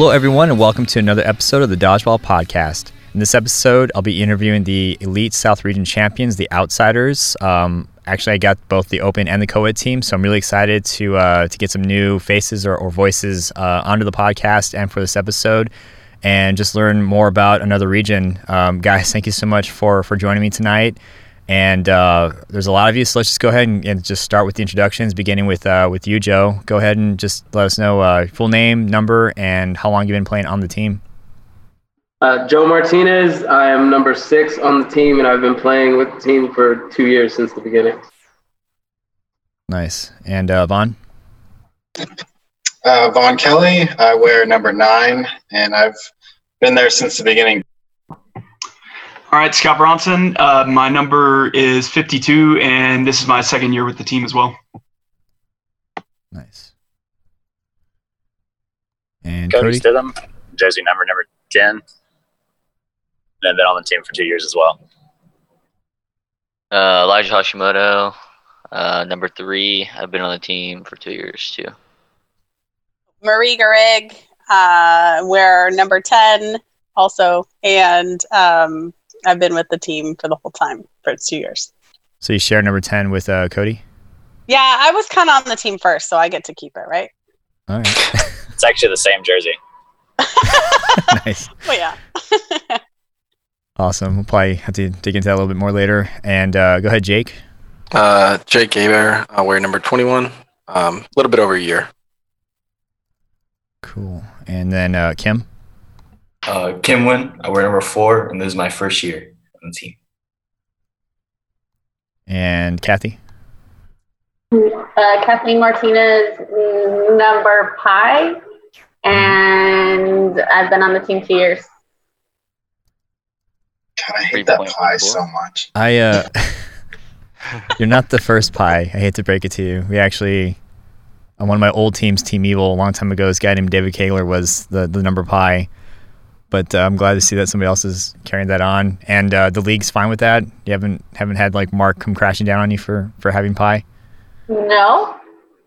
Hello, everyone, and welcome to another episode of the Dodgeball Podcast. In this episode, I'll be interviewing the Elite South Region champions, the Outsiders. Um, actually, I got both the Open and the co-ed team, so I'm really excited to uh, to get some new faces or, or voices uh, onto the podcast and for this episode, and just learn more about another region. Um, guys, thank you so much for for joining me tonight. And uh, there's a lot of you, so let's just go ahead and, and just start with the introductions, beginning with uh, with you, Joe. Go ahead and just let us know uh, full name, number, and how long you've been playing on the team. Uh, Joe Martinez. I am number six on the team, and I've been playing with the team for two years since the beginning. Nice. And uh, Vaughn? Uh, Vaughn Kelly. I wear number nine, and I've been there since the beginning. All right, Scott Bronson. Uh, my number is 52, and this is my second year with the team as well. Nice. And Cody Cody? Stidham, jersey number number 10. And I've been on the team for two years as well. Uh, Elijah Hashimoto, uh, number three. I've been on the team for two years too. Marie Garrig, uh, we're number 10 also. And um, I've been with the team for the whole time for two years. So you share number 10 with uh, Cody? Yeah, I was kind of on the team first, so I get to keep it, right? All right. It's actually the same jersey. nice. Oh, yeah. Awesome. We'll probably have to dig into that a little bit more later. And uh, go ahead, Jake. Uh, Jake Abear, I wear number 21. Um, a little bit over a year. Cool. And then uh, Kim. Uh, Kim Win, I wear number four, and this is my first year on the team. And Kathy. Uh, Kathleen Martinez, number pi, and I've been on the team two years. God, I hate that pie so much. I uh You're not the first pie. I hate to break it to you. We actually on one of my old teams, Team Evil, a long time ago, this guy named David Kagler was the, the number pie. But uh, I'm glad to see that somebody else is carrying that on, and uh, the league's fine with that. You haven't haven't had like Mark come crashing down on you for for having pie. No.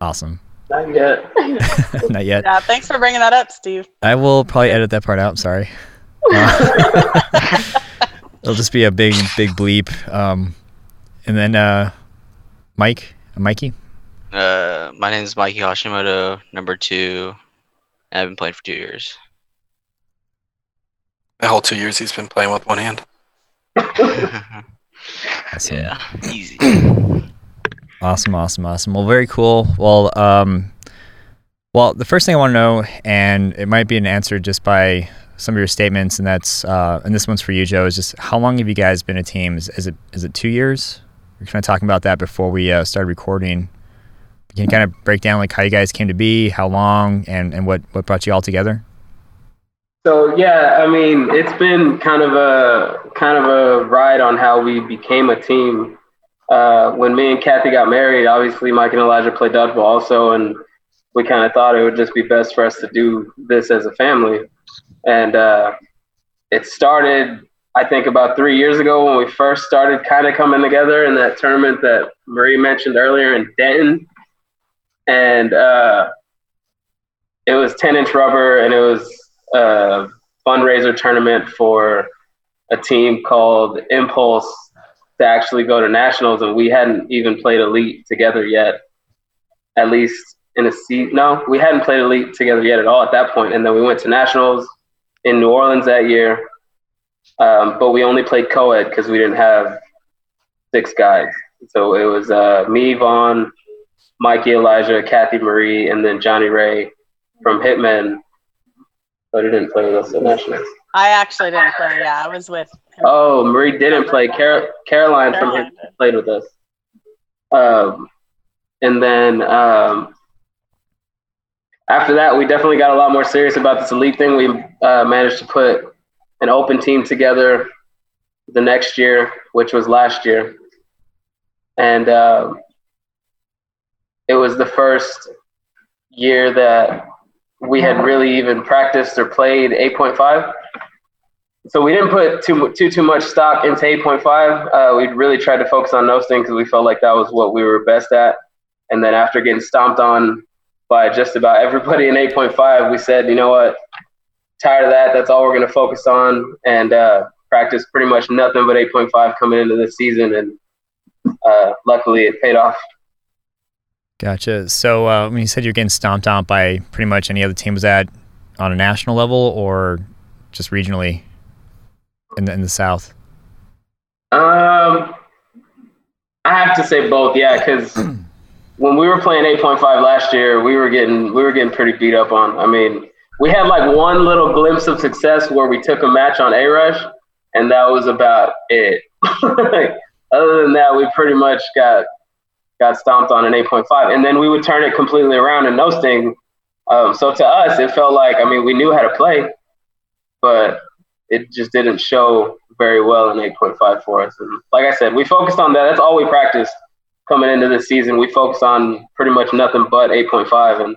Awesome. Not yet. Not yet. yeah, thanks for bringing that up, Steve. I will probably edit that part out. Sorry. Uh, it'll just be a big, big bleep. Um, and then uh, Mike, Mikey. Uh, my name is Mikey Hashimoto, number two. I've been playing for two years. The whole two years he's been playing with one hand. Awesome. yeah, easy. Awesome, awesome, awesome. Well, very cool. Well, um, well, the first thing I want to know, and it might be an answer just by some of your statements, and that's, uh, and this one's for you, Joe, is just how long have you guys been a team? Is, is it is it two years? We are kind of talking about that before we uh, started recording. Can you kind of break down like how you guys came to be, how long, and and what what brought you all together? So yeah, I mean, it's been kind of a kind of a ride on how we became a team. Uh, when me and Kathy got married, obviously Mike and Elijah played dodgeball also, and we kind of thought it would just be best for us to do this as a family. And uh, it started, I think, about three years ago when we first started kind of coming together in that tournament that Marie mentioned earlier in Denton. And uh, it was 10 inch rubber, and it was a fundraiser tournament for a team called Impulse to actually go to nationals, and we hadn't even played elite together yet. At least in a seat, no, we hadn't played elite together yet at all at that point. And then we went to nationals in New Orleans that year, um, but we only played co-ed because we didn't have six guys. So it was uh, me, Vaughn, Mikey, Elijah, Kathy Marie, and then Johnny Ray from Hitmen. But he didn't play with us at nationals. I actually didn't play. Yeah, I was with. him. Oh, Marie didn't play. Car- Caroline from Caroline played with us. Um, and then um, after that, we definitely got a lot more serious about this elite thing. We uh, managed to put an open team together the next year, which was last year, and um, it was the first year that we had really even practiced or played 8.5. So we didn't put too too too much stock into 8.5. Uh, we really tried to focus on those things because we felt like that was what we were best at. And then after getting stomped on by just about everybody in 8.5, we said, you know what, tired of that. That's all we're going to focus on and uh, practice pretty much nothing but 8.5 coming into this season. And uh, luckily, it paid off. Gotcha. So uh, when you said you're getting stomped out by pretty much any other team, was that on a national level or just regionally in the in the South? Um, I have to say both. Yeah, because when we were playing 8.5 last year, we were getting we were getting pretty beat up on. I mean, we had like one little glimpse of success where we took a match on A Rush, and that was about it. Other than that, we pretty much got got stomped on an 8.5, and then we would turn it completely around and no sting. Um, so to us, it felt like I mean we knew how to play, but it just didn't show very well in 8.5 for us. And like I said, we focused on that. That's all we practiced coming into this season. We focused on pretty much nothing but 8.5, and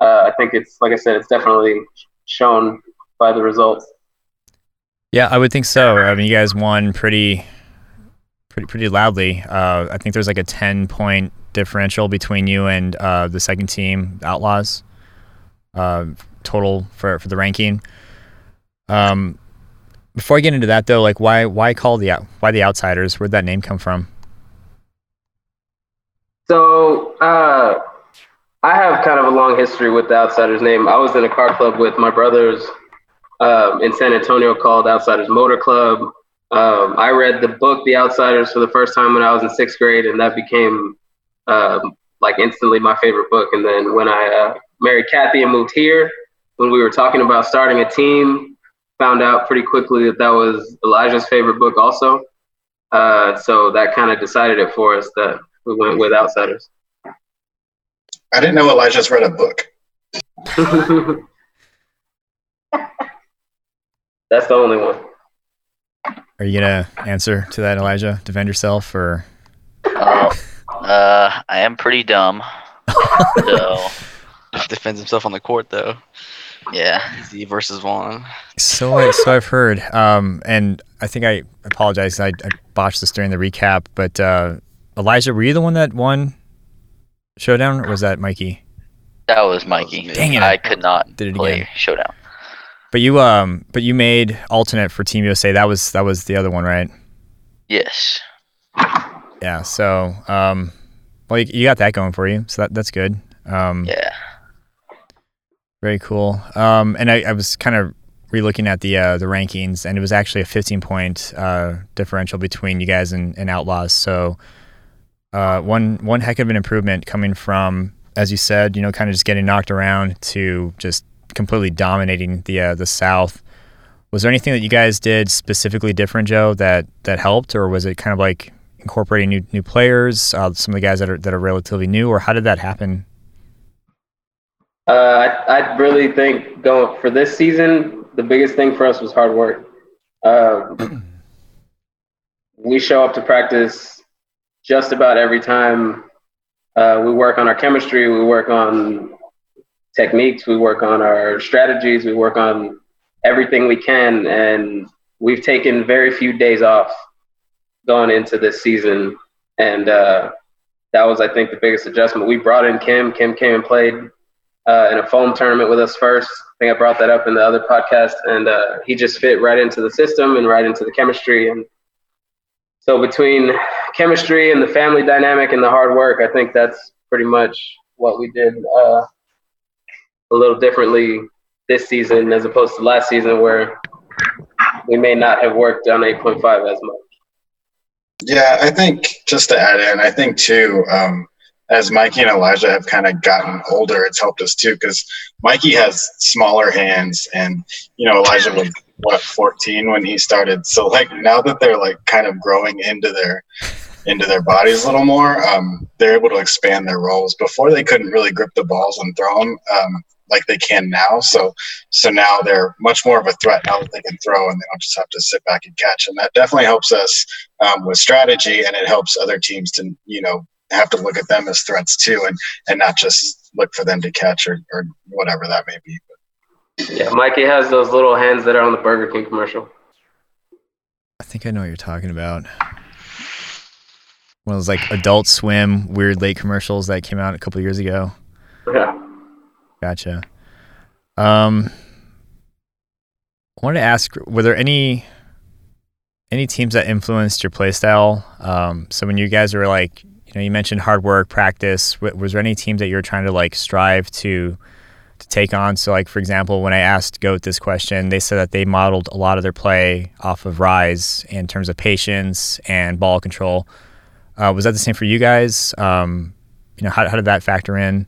uh, I think it's like I said, it's definitely shown by the results. Yeah, I would think so. I mean, you guys won pretty, pretty, pretty loudly. Uh, I think there's like a 10 point differential between you and uh, the second team, Outlaws, uh, total for for the ranking. Um, before I get into that though, like why why call the why the Outsiders? Where'd that name come from? So uh, I have kind of a long history with the Outsiders name. I was in a car club with my brothers um, in San Antonio called Outsiders Motor Club. Um, I read the book The Outsiders for the first time when I was in sixth grade, and that became um, like instantly my favorite book. And then when I uh, married Kathy and moved here, when we were talking about starting a team, found out pretty quickly that that was Elijah's favorite book also. Uh, so that kind of decided it for us that we went with Outsiders. I didn't know Elijah's read a book. That's the only one. Are you gonna answer to that, Elijah? Defend yourself, or? Uh, uh, I am pretty dumb. so defends himself on the court though. Yeah. Z versus one. So, I, so I've heard, um, and I think I apologize. I, I botched this during the recap, but uh, Elijah, were you the one that won Showdown, or was that Mikey? That was Mikey. Dang it! I could not did it play again. Showdown. But you, um, but you made alternate for Team USA. That was that was the other one, right? Yes. Yeah. So, um, well, you, you got that going for you, so that that's good. Um, yeah. Very cool. Um, and I, I was kind of relooking at the uh, the rankings, and it was actually a 15 point uh, differential between you guys and, and Outlaws. So, uh, one one heck of an improvement coming from, as you said, you know, kind of just getting knocked around to just completely dominating the uh, the South. Was there anything that you guys did specifically different, Joe, that that helped, or was it kind of like incorporating new new players, uh, some of the guys that are that are relatively new, or how did that happen? Uh, I, I really think going for this season, the biggest thing for us was hard work. Uh, we show up to practice just about every time. Uh, we work on our chemistry, we work on techniques, we work on our strategies, we work on everything we can, and we've taken very few days off going into this season, and uh, that was, I think, the biggest adjustment. We brought in Kim. Kim came and played uh, in a foam tournament with us first. I think I brought that up in the other podcast, and uh, he just fit right into the system and right into the chemistry. And so between chemistry and the family dynamic and the hard work, I think that's pretty much what we did uh, a little differently this season as opposed to last season, where we may not have worked on 8.5 as much. Yeah, I think just to add in, I think too, um, as Mikey and Elijah have kind of gotten older, it's helped us too because Mikey has smaller hands, and you know Elijah was what 14 when he started. So like now that they're like kind of growing into their into their bodies a little more, um, they're able to expand their roles. Before they couldn't really grip the balls and throw them um, like they can now. So so now they're much more of a threat now that they can throw and they don't just have to sit back and catch. And that definitely helps us um, with strategy, and it helps other teams to you know have to look at them as threats too, and and not just look for them to catch or, or whatever that may be. Yeah, Mikey has those little hands that are on the Burger King commercial. I think I know what you're talking about. One of those like Adult Swim weird late commercials that came out a couple years ago. Yeah. Gotcha. Um, I wanted to ask, were there any any teams that influenced your play style? Um, so when you guys were like, you know, you mentioned hard work, practice. Was there any teams that you were trying to like strive to to take on? So like for example, when I asked Goat this question, they said that they modeled a lot of their play off of Rise in terms of patience and ball control. Uh, was that the same for you guys? Um, you know, how how did that factor in?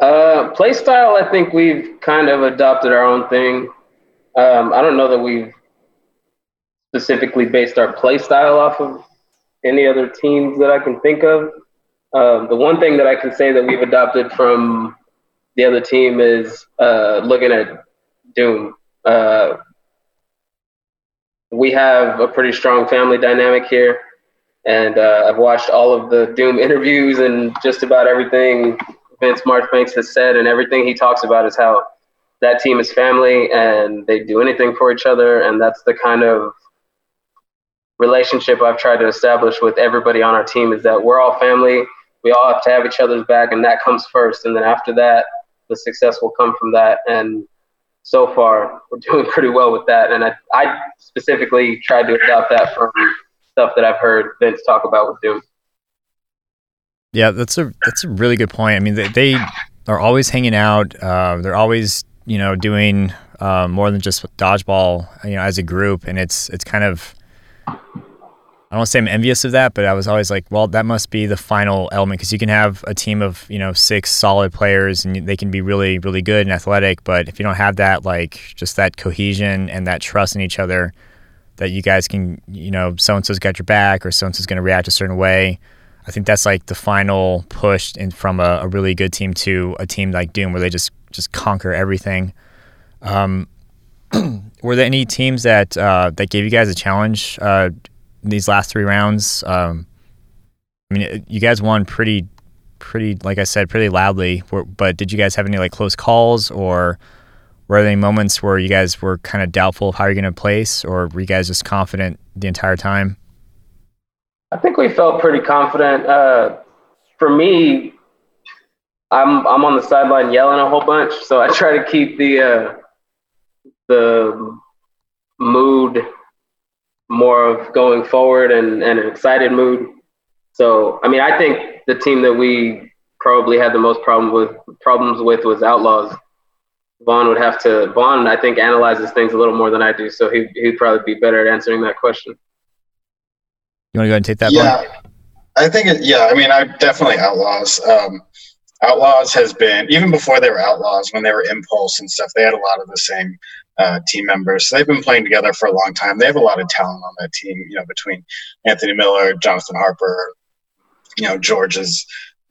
Uh, play style, I think we've kind of adopted our own thing. Um, I don't know that we've specifically based our play style off of any other teams that I can think of. Um, the one thing that I can say that we've adopted from the other team is uh, looking at Doom. Uh, we have a pretty strong family dynamic here, and uh, I've watched all of the Doom interviews and just about everything Vince Marchbanks has said, and everything he talks about is how that team is family and they do anything for each other, and that's the kind of relationship I've tried to establish with everybody on our team is that we're all family. We all have to have each other's back, and that comes first. And then after that, the success will come from that. And so far, we're doing pretty well with that. And I, I specifically tried to adopt that from stuff that I've heard Vince talk about with Doom. Yeah, that's a that's a really good point. I mean, they, they are always hanging out. Uh, they're always you know doing uh, more than just dodgeball. You know, as a group, and it's it's kind of I don't say I'm envious of that, but I was always like, well, that must be the final element because you can have a team of you know six solid players and they can be really really good and athletic, but if you don't have that like just that cohesion and that trust in each other, that you guys can you know so and so's got your back or so and so's going to react a certain way I think that's like the final push in from a, a, really good team to a team like Doom where they just just conquer everything. Um, were there any teams that uh, that gave you guys a challenge uh, these last three rounds? Um, I mean, you guys won pretty, pretty, like I said, pretty loudly. But did you guys have any like close calls, or were there any moments where you guys were kind of doubtful of how you're going to place, or were you guys just confident the entire time? I think we felt pretty confident. Uh, for me, I'm I'm on the sideline yelling a whole bunch, so I try to keep the uh, the mood more of going forward and, and an excited mood. So I mean, I think the team that we probably had the most problem with problems with was Outlaws. Vaughn would have to Vaughn, I think, analyzes things a little more than I do, so he he'd probably be better at answering that question. You want to go ahead and take that? Yeah, I think it, yeah. I mean, I definitely Outlaws. Um, Outlaws has been even before they were Outlaws when they were Impulse and stuff. They had a lot of the same uh, team members. So they've been playing together for a long time. They have a lot of talent on that team. You know, between Anthony Miller, Jonathan Harper, you know, George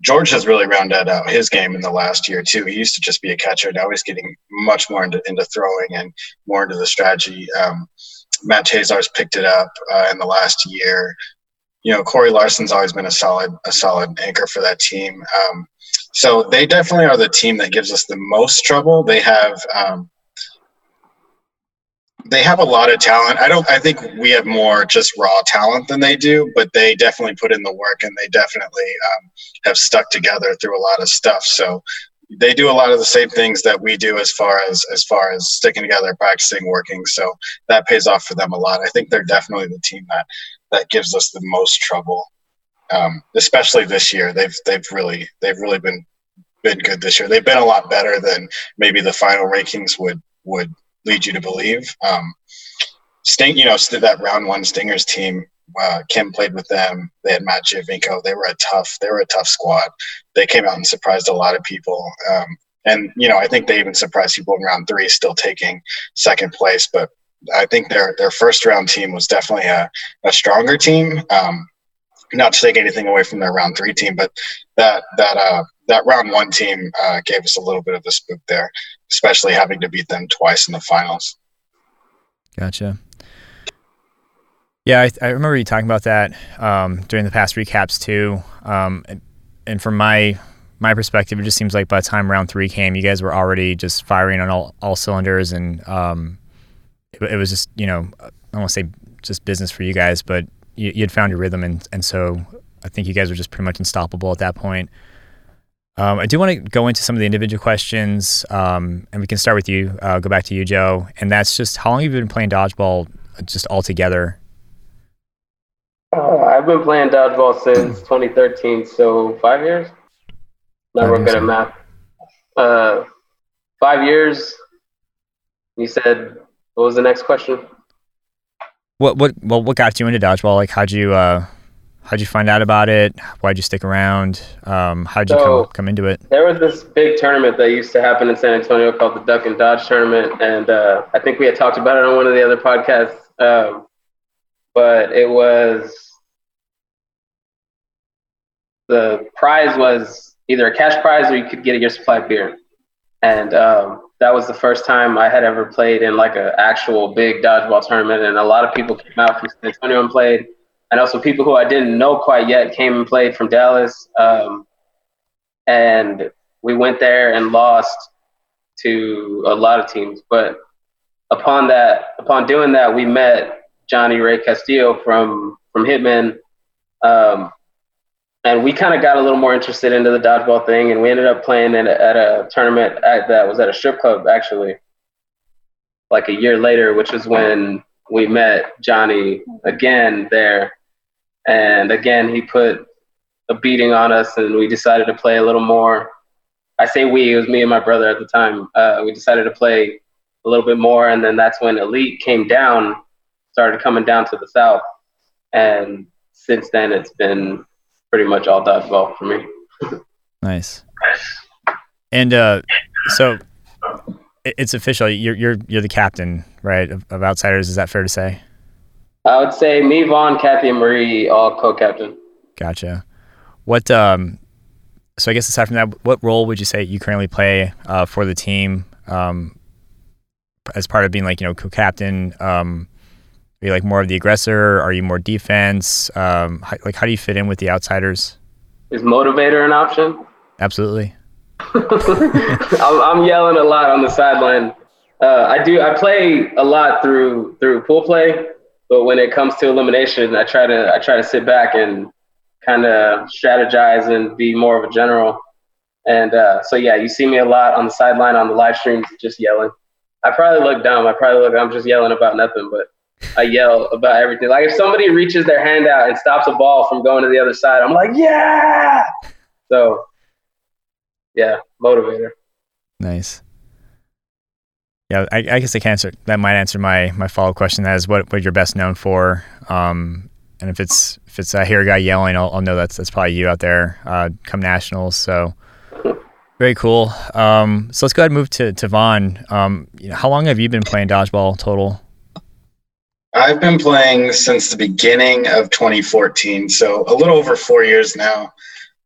George has really rounded out his game in the last year too. He used to just be a catcher. Now he's getting much more into, into throwing and more into the strategy. Um, Matt Tazar's picked it up uh, in the last year you know, Corey Larson's always been a solid a solid anchor for that team. Um, so they definitely are the team that gives us the most trouble. They have um, they have a lot of talent. I don't. I think we have more just raw talent than they do, but they definitely put in the work and they definitely um, have stuck together through a lot of stuff. So they do a lot of the same things that we do as far as as far as sticking together, practicing, working. So that pays off for them a lot. I think they're definitely the team that that gives us the most trouble. Um, especially this year, they've they've really they've really been been good this year. They've been a lot better than maybe the final rankings would would lead you to believe. Um, Sting, you know, that round one Stingers team. Uh, Kim played with them. They had Matt Giovinco. They were a tough. They were a tough squad. They came out and surprised a lot of people. Um, and you know, I think they even surprised people in round three, still taking second place. But I think their their first round team was definitely a, a stronger team. Um, not to take anything away from their round three team, but that that uh, that round one team uh, gave us a little bit of a spook there, especially having to beat them twice in the finals. Gotcha. Yeah, I, I remember you talking about that um, during the past recaps too. Um, and, from my my perspective, it just seems like by the time round three came, you guys were already just firing on all, all cylinders and um, it, it was just you know I don't want to say just business for you guys, but you, you had found your rhythm, and and so I think you guys were just pretty much unstoppable at that point. Um, I do want to go into some of the individual questions, um, and we can start with you. Uh, go back to you, Joe, and that's just how long have you been playing dodgeball, just all together? Uh, I've been playing dodgeball since 2013, so five years. Never good at math. Uh, five years. You said what was the next question? What what well what got you into dodgeball? Like how'd you uh, how'd you find out about it? Why'd you stick around? Um, how'd you So- come come into it? There was this big tournament that used to happen in San Antonio called the Duck and Dodge Tournament, and uh, I think we had talked about it on one of the other podcasts. Um, but it was the prize was either a cash prize or you could get a year supply of beer, and um, that was the first time I had ever played in like an actual big dodgeball tournament, and a lot of people came out from San Antonio and played, and also people who I didn't know quite yet came and played from Dallas. Um, and we went there and lost to a lot of teams. But upon that, upon doing that, we met Johnny Ray Castillo from from Hitman, um, and we kind of got a little more interested into the dodgeball thing, and we ended up playing at a, at a tournament at, that was at a strip club actually, like a year later, which is when we met Johnny again there, and again he put a beating on us, and we decided to play a little more. I say we, it was me and my brother at the time. Uh, we decided to play a little bit more, and then that's when Elite came down, started coming down to the south, and since then it's been pretty much all dodgeball for me. Nice. And uh, so it's official. You're you're you're the captain, right, of, of Outsiders. Is that fair to say? I would say me, Vaughn, Kathy, and Marie all co-captain. Gotcha. What um, so I guess aside from that, what role would you say you currently play uh, for the team um, as part of being like you know co-captain? Um, are you like more of the aggressor? Are you more defense? Um, how, like how do you fit in with the Outsiders? Is motivator an option? Absolutely. I'm, I'm yelling a lot on the sideline. Uh, I do. I play a lot through through pool play, but when it comes to elimination, I try to I try to sit back and kind of strategize and be more of a general. And uh, so yeah, you see me a lot on the sideline on the live streams, just yelling. I probably look dumb. I probably look I'm just yelling about nothing, but I yell about everything. Like if somebody reaches their hand out and stops a ball from going to the other side, I'm like, yeah. So yeah, motivator. Nice. Yeah, I, I guess I can answer that. Might answer my my follow up question. That is what what you're best known for. Um, and if it's if it's I hear a guy yelling, I'll, I'll know that's that's probably you out there. Uh, come nationals, so very cool. Um, so let's go ahead and move to to Vaughn. Um, you know, how long have you been playing dodgeball total? I've been playing since the beginning of 2014, so a little over four years now.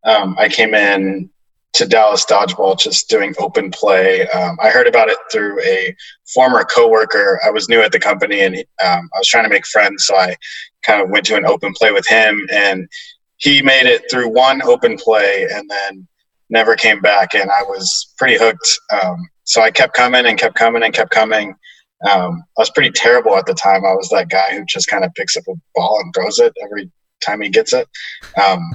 Um, I came in to Dallas Dodgeball just doing open play. Um, I heard about it through a former coworker. I was new at the company and um, I was trying to make friends, so I kind of went to an open play with him, and he made it through one open play and then never came back, and I was pretty hooked. Um, so I kept coming and kept coming and kept coming. Um, I was pretty terrible at the time. I was that guy who just kind of picks up a ball and throws it every time he gets it. Um,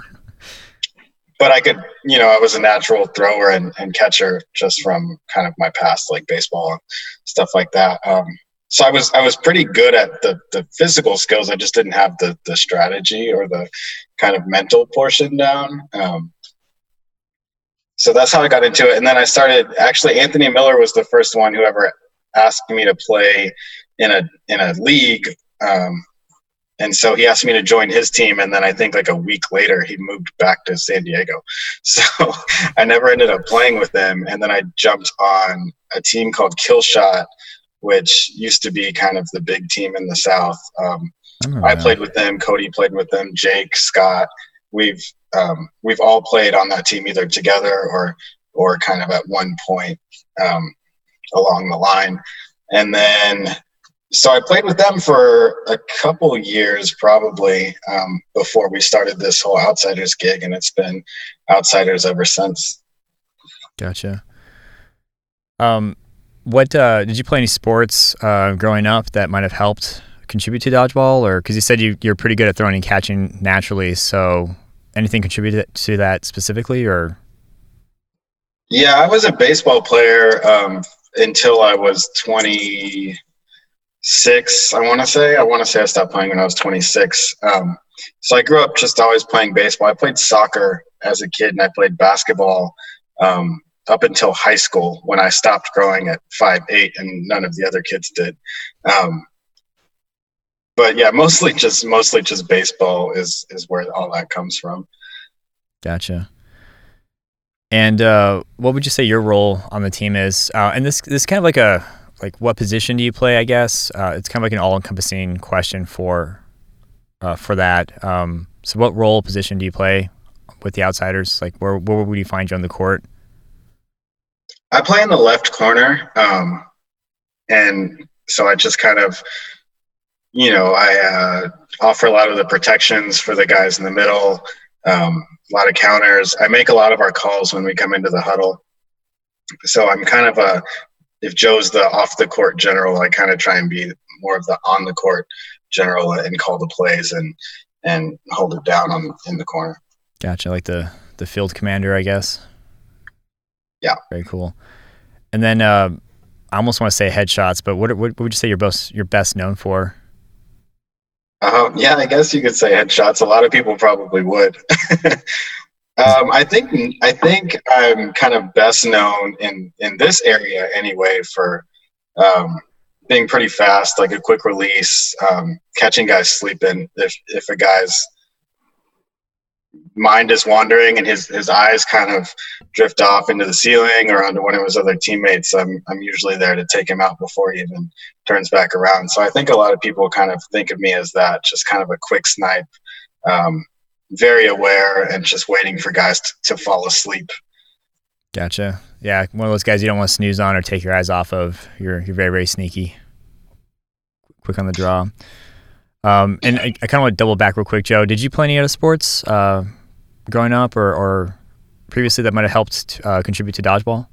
but I could, you know, I was a natural thrower and, and catcher just from kind of my past, like baseball and stuff like that. Um, so I was I was pretty good at the the physical skills. I just didn't have the the strategy or the kind of mental portion down. Um, so that's how I got into it. And then I started. Actually, Anthony Miller was the first one who ever asked me to play in a in a league. Um, and so he asked me to join his team, and then I think like a week later he moved back to San Diego. So I never ended up playing with them, and then I jumped on a team called Killshot, which used to be kind of the big team in the South. Um, remember I played with them. Cody played with them. Jake, Scott. We've um, we've all played on that team either together or or kind of at one point um, along the line. And then so I played with them for a couple years probably um, before we started this whole outsiders gig, and it's been outsiders ever since. Gotcha. Um, what uh, did you play any sports uh, growing up that might have helped contribute to dodgeball, or because you said you you're pretty good at throwing and catching naturally, so anything contributed to that specifically, or Yeah, I was a baseball player um, until I was 26. I want to say. I want to say I stopped playing when I was 26. Um, so I grew up just always playing baseball. I played soccer as a kid, and I played basketball um, up until high school when I stopped growing at five eight, and none of the other kids did. Um, but yeah, mostly just mostly just baseball is is where all that comes from. Gotcha. And uh, what would you say your role on the team is? Uh, and this this is kind of like a like what position do you play? I guess uh, it's kind of like an all encompassing question for uh, for that. Um, so, what role position do you play with the outsiders? Like, where where would you find you on the court? I play in the left corner, um, and so I just kind of, you know, I uh, offer a lot of the protections for the guys in the middle, um, a lot of counters. I make a lot of our calls when we come into the huddle. So I'm kind of a, if Joe's the off the court general, I kind of try and be more of the on the court general and call the plays and and hold it down on in the corner. Gotcha, like the the field commander, I guess. Yeah. Very cool. And then uh, I almost want to say headshots, but what, what, what would you say you're best you're best known for? Um, yeah, I guess you could say headshots. A lot of people probably would. um, I think I think I'm kind of best known in in this area anyway for um, being pretty fast, like a quick release, um, catching guys sleeping. If if a guy's mind is wandering and his, his eyes kind of drift off into the ceiling or onto one of his other teammates, I'm, I'm usually there to take him out before he even turns back around. So I think a lot of people kind of think of me as that, just kind of a quick snipe, um, very aware and just waiting for guys to, to fall asleep. Gotcha. Yeah, one of those guys you don't want to snooze on or take your eyes off of. You're you're very very sneaky, quick on the draw. Um, and I, I kind of want to double back real quick, Joe. Did you play any other sports uh, growing up or, or previously that might have helped uh, contribute to dodgeball?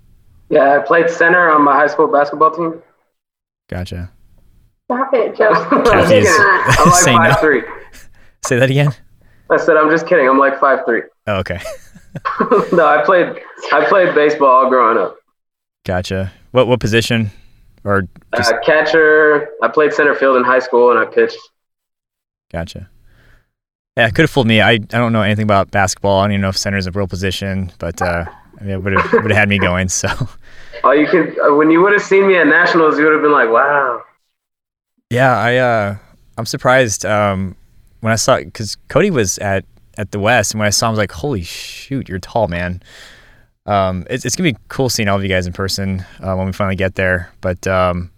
Yeah, I played center on my high school basketball team. Gotcha. Stop it, Joe. I'm like saying five no. three. Say that again. I said I'm just kidding. I'm like five three. Oh, okay. no, I played I played baseball growing up. Gotcha. What what position? Or just Uh, catcher. I played center field in high school and I pitched. Gotcha. Yeah, it could have fooled me. I, I don't know anything about basketball. I don't even know if center is a real position, but uh, I mean, it would have would have had me going. So Oh, you could uh, when you would have seen me at nationals, you would have been like, "Wow." yeah, I uh, I'm surprised um, when I saw because Cody was at at the West, and when I saw him, I was like, "Holy shoot, you're tall, man!" Um, it's, it's gonna be cool seeing all of you guys in person uh, when we finally get there. But um,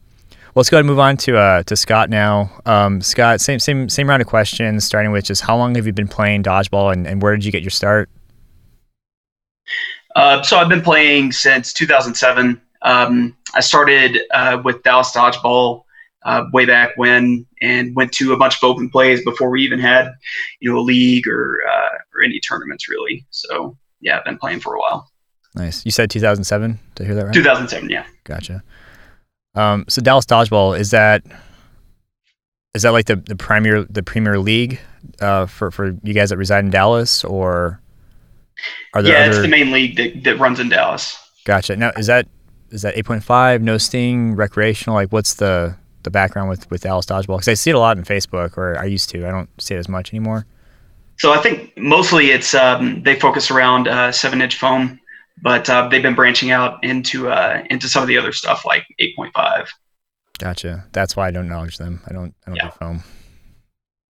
well, let's go ahead and move on to uh, to Scott now. Um, Scott, same same same round of questions, starting with just how long have you been playing dodgeball, and, and where did you get your start? Uh, so I've been playing since 2007. Um, I started uh, with Dallas Dodgeball uh, way back when, and went to a bunch of open plays before we even had, you know, a league or uh, or any tournaments really. So yeah, I've been playing for a while. Nice. You said 2007. Did I hear that right? 2007, yeah. Gotcha. Um, so Dallas Dodgeball is that is that like the the premier the Premier League uh, for for you guys that reside in Dallas, or are there Yeah, other? it's the main league that, that runs in Dallas. Gotcha. Now is that is that 8.5 no sting recreational? Like what's the the background with with Dallas Dodgeball? Because I see it a lot on Facebook, or I used to. I don't see it as much anymore. So I think mostly it's um, they focus around uh, seven inch foam, but uh, they've been branching out into uh, into some of the other stuff like 8.5. Gotcha. That's why I don't acknowledge them. I don't. I don't Yeah. do foam.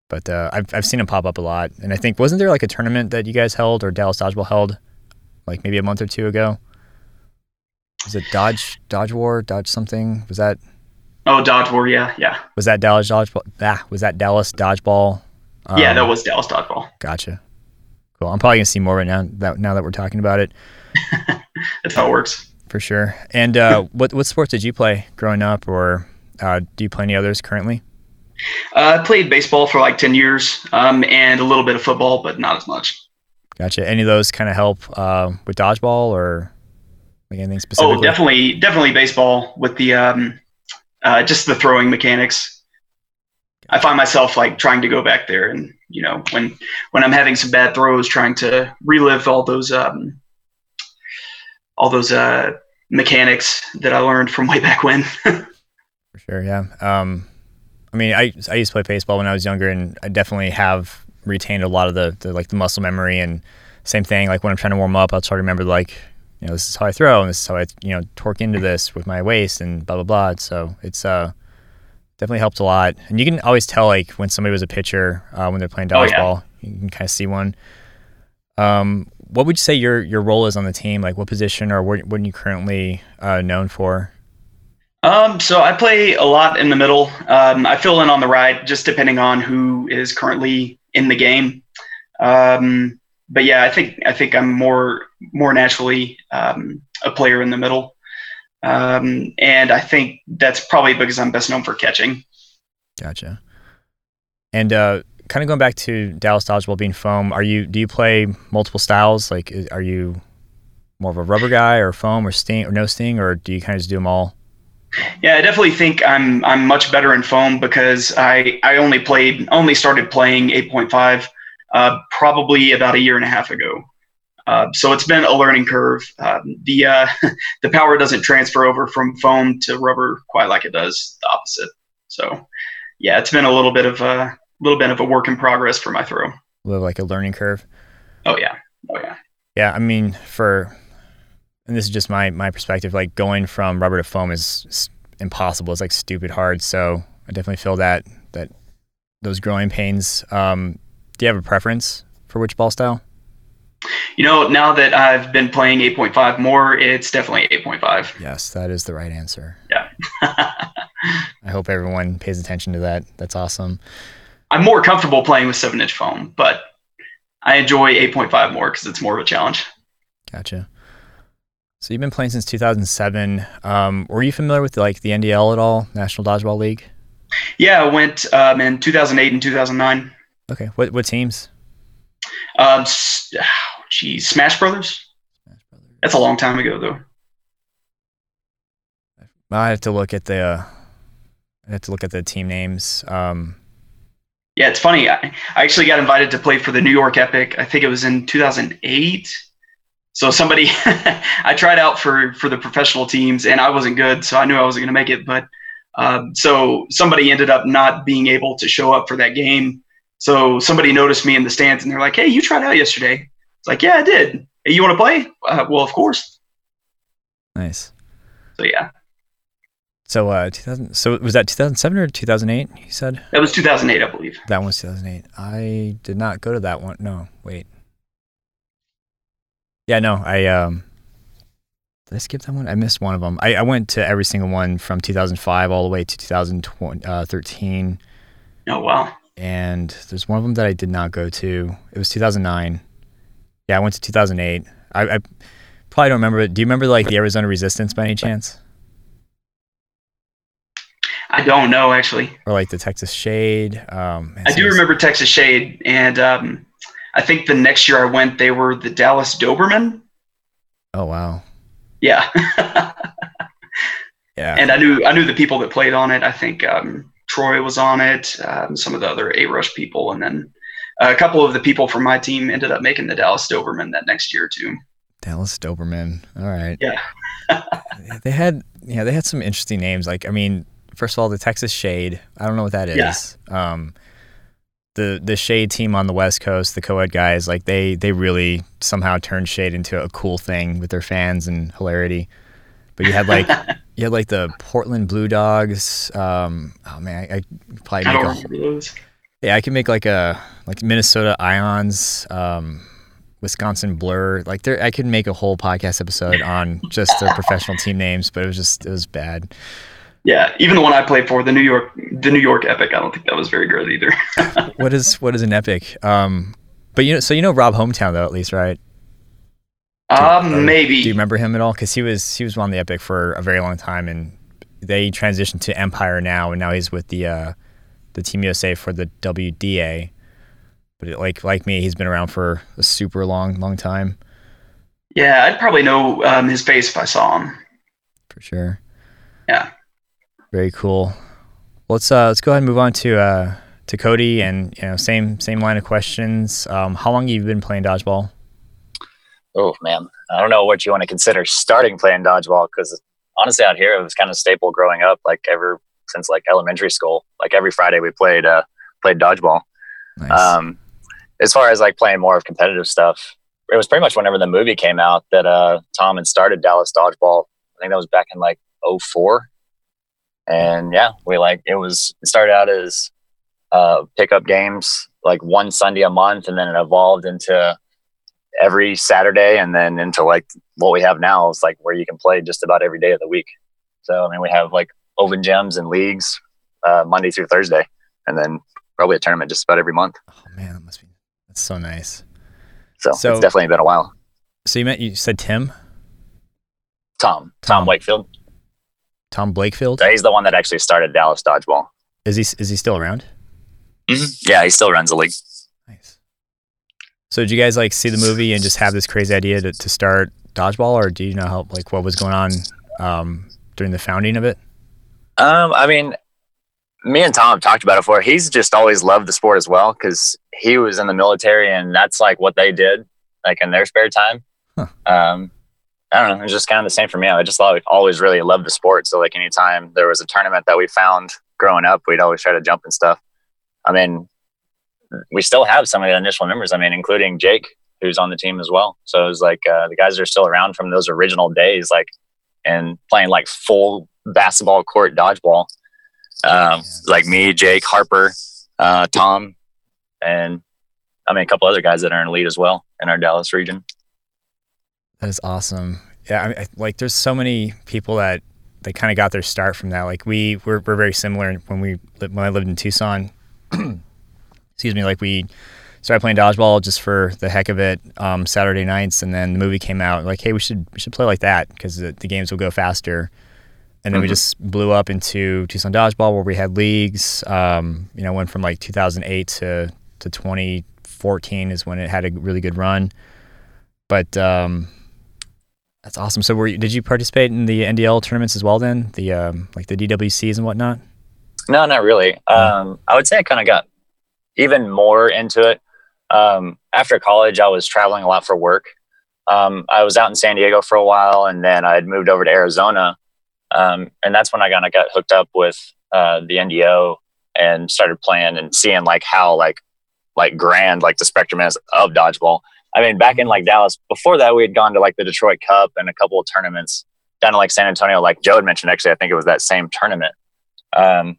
But uh, I've I've seen them pop up a lot, and I think wasn't there like a tournament that you guys held or Dallas Dodgeball held, like maybe a month or two ago? Was it Dodge Dodge War Dodge something? Was that Oh, Dodge War, yeah, yeah, was that Dallas Dodgeball? Ah, was that Dallas Dodgeball? yeah. Um, That was Dallas Dodgeball. Gotcha. Cool. I'm probably gonna see more right now that now that we're talking about it That's how it works. for sure. And uh, what what sports did you play growing up, or uh, do you play any others currently? Uh, I played baseball for like 10 years um, and a little bit of football, but not as much. Gotcha. Any of those kind of help uh, with dodgeball or like anything specifically? Oh, definitely, definitely baseball with the um, uh, just the throwing mechanics. I find myself like trying to go back there, and you know, when when I'm having some bad throws, trying to relive all those um, all those uh, mechanics that I learned from way back when. For sure, yeah. Um, I mean, I I used to play baseball when I was younger, and I definitely have retained a lot of the, the like the muscle memory and same thing. Like when I'm trying to warm up, I'll try to remember like you know this is how I throw and this is how I you know torque into this with my waist and blah blah blah. So it's uh definitely helped a lot. And you can always tell like when somebody was a pitcher uh, when they're playing Oh, yeah. dodgeball. You can kind of see one. Um, what would you say your your role is on the team? Like what position or what what are you currently uh, known for? Um, so I play a lot in the middle. Um, I fill in on the right, just depending on who is currently in the game. Um, but yeah, I think I think I'm more more naturally um, a player in the middle, um, and I think that's probably because I'm best known for catching. Gotcha. And uh, kind of going back to Dallas Dodgeball being foam, are you do you play multiple styles? Like, are you more of a rubber guy or foam or sting or no sting, or do you kind of just do them all? Yeah, I definitely think I'm I'm much better in foam because I I only played only started playing 8.5 uh, probably about a year and a half ago. Uh, so it's been a learning curve. Um, the uh, the power doesn't transfer over from foam to rubber quite like it does the opposite. So yeah, it's been a little bit of a little bit of a work in progress for my throw. A little like a learning curve. Oh yeah, oh yeah. Yeah, I mean, for and this is just my my perspective. Like going from rubber to foam is impossible. It's like stupid hard. So I definitely feel that that those growing pains. Um, do you have a preference for which ball style? You know, now that I've been playing 8.5 more, it's definitely 8.5. Yes, that is the right answer. Yeah. I hope everyone pays attention to that. That's awesome. I'm more comfortable playing with seven inch foam, but I enjoy 8.5 more because it's more of a challenge. Gotcha. So you've been playing since 2007. Um, were you familiar with like the NDL at all, National Dodgeball League? Yeah, I went um, in 2008 and 2009. Okay. What what teams? Um, geez, Smash Brothers. That's a long time ago, though. I have to look at the. Uh, I have to look at the team names. Um, Yeah, it's funny. I, I actually got invited to play for the New York Epic. I think it was in 2008. So somebody, I tried out for for the professional teams, and I wasn't good, so I knew I wasn't going to make it. But um, so somebody ended up not being able to show up for that game. So somebody noticed me in the stands, and they're like, "Hey, you tried out yesterday." It's like, "Yeah, I did. Hey, you want to play?" Uh, well, of course. nice. So yeah, So uh, 2000. So was that 2007 or 2008? You said that was 2008, I believe. that one was 2008. I did not go to that one. No, wait. Yeah, no. I um. Did I skip that one? I missed one of them. I, I went to every single one from 2005 all the way to 2013. Oh wow. and there's one of them that I did not go to. It was 2009. Yeah, I went to 2008. I, I probably don't remember it. Do you remember like the Arizona Resistance by any chance, I don't know actually. or like the Texas Shade? Um, I do remember Texas Shade, and um, I think the next year I went, they were the Dallas Doberman. Oh wow. Yeah, Yeah. and I knew I knew the people that played on it. I think um, Troy was on it, um, some of the other A Rush people, and then a couple of the people from my team ended up making the Dallas Doberman that next year too. Dallas Doberman. All right. Yeah. they had yeah they had some interesting names. Like I mean, first of all, the Texas Shade. I don't know what that is. Yeah. Um, the the Shade team on the West Coast, the co-ed guys, like they they really somehow turned Shade into a cool thing with their fans and hilarity. But you had like you had like the Portland Blue Dogs. Um, oh man, I, I could probably I make don't a remember those. yeah, I can make like a like Minnesota Ions, um, Wisconsin Blur. Like there, I could make a whole podcast episode on just their professional team names, but it was just it was bad. Yeah, even the one I played for, the New York, the New York Epic. I don't think that was very good either. What is what is an epic? Um, but you know, so you know Rob Hometown though, at least, right? um, Or maybe. Do you remember him at all? Because he was he was on the epic for a very long time, and they transitioned to Empire now, and now he's with the uh, the Team USA for the WDA. But it, like like me, he's been around for a super long long time Yeah, I'd probably know um, his face if I saw him. for sure. Yeah. Very cool. Let's uh let's go ahead and move on to uh to Cody and you know same same line of questions. Um, how long have you been playing dodgeball? Oh man, I don't know what you want to consider starting playing dodgeball because honestly, out here it was kind of staple growing up. Like ever since like elementary school, like every Friday we played uh, played dodgeball. Nice. Um, as far as like playing more of competitive stuff, it was pretty much whenever the movie came out that uh, Tom had started Dallas Dodgeball. I think that was back in like 04. And yeah, we like it was it started out as uh, pickup games like one Sunday a month, and then it evolved into every Saturday, and then into like what we have now is like where you can play just about every day of the week. So I mean, we have like open gyms and leagues uh, Monday through Thursday, and then probably a tournament just about every month. oh man, that must be that's so nice. So, So- it's definitely been a while. So you meant you said Tim, Tom, Tom Wakefield. Tom Blakefield. He's the one that actually started Dallas Dodgeball. Is he is he still around? Yeah, he still runs the league. Nice. So did you guys like see the movie and just have this crazy idea to, to start dodgeball, or do you know how like what was going on um, during the founding of it? Um, I mean, me and Tom have talked about it before. He's just always loved the sport as well because he was in the military and that's like what they did, like in their spare time. Um, I don't know. It's just kind of the same for me. I just always really loved the sport. So like anytime there was a tournament that we found growing up, we'd always try to jump and stuff. I mean, we still have some of the initial members. I mean, including Jake, who's on the team as well. So it was like uh, the guys are still around from those original days, like and playing like full basketball court dodgeball. Um, like me, Jake, Harper, uh, Tom, and I mean a couple other guys that are in lead as well in our Dallas region. That is awesome. Yeah, I, mean, I like there's so many people that they kind of got their start from that. Like we we're, we're very similar when we when I lived in Tucson. excuse me, like we started playing dodgeball just for the heck of it um, Saturday nights, and then the movie came out. Like, hey, we should we should play like that because the, the games will go faster. And then we Mhm. just blew up into Tucson dodgeball where we had leagues. Um, you know, went from like 2008 to to 2014 is when it had a really good run. But um, that's awesome. So, were you, did you participate in the NDL tournaments as well? Then the um, like the DWCs and whatnot. No, not really. Um, I would say I kind of got even more into it. Um, after college, I was traveling a lot for work. Um, I was out in San Diego for a while, and then I had moved over to Arizona. Um, and that's when I kind of got hooked up with uh, the NDL and started playing and seeing like how like like grand like the spectrum is of dodgeball. I mean, back in like Dallas, before that, we had gone to like the Detroit Cup and a couple of tournaments down in like San Antonio, like Joe had mentioned. Actually, I think it was that same tournament. Um,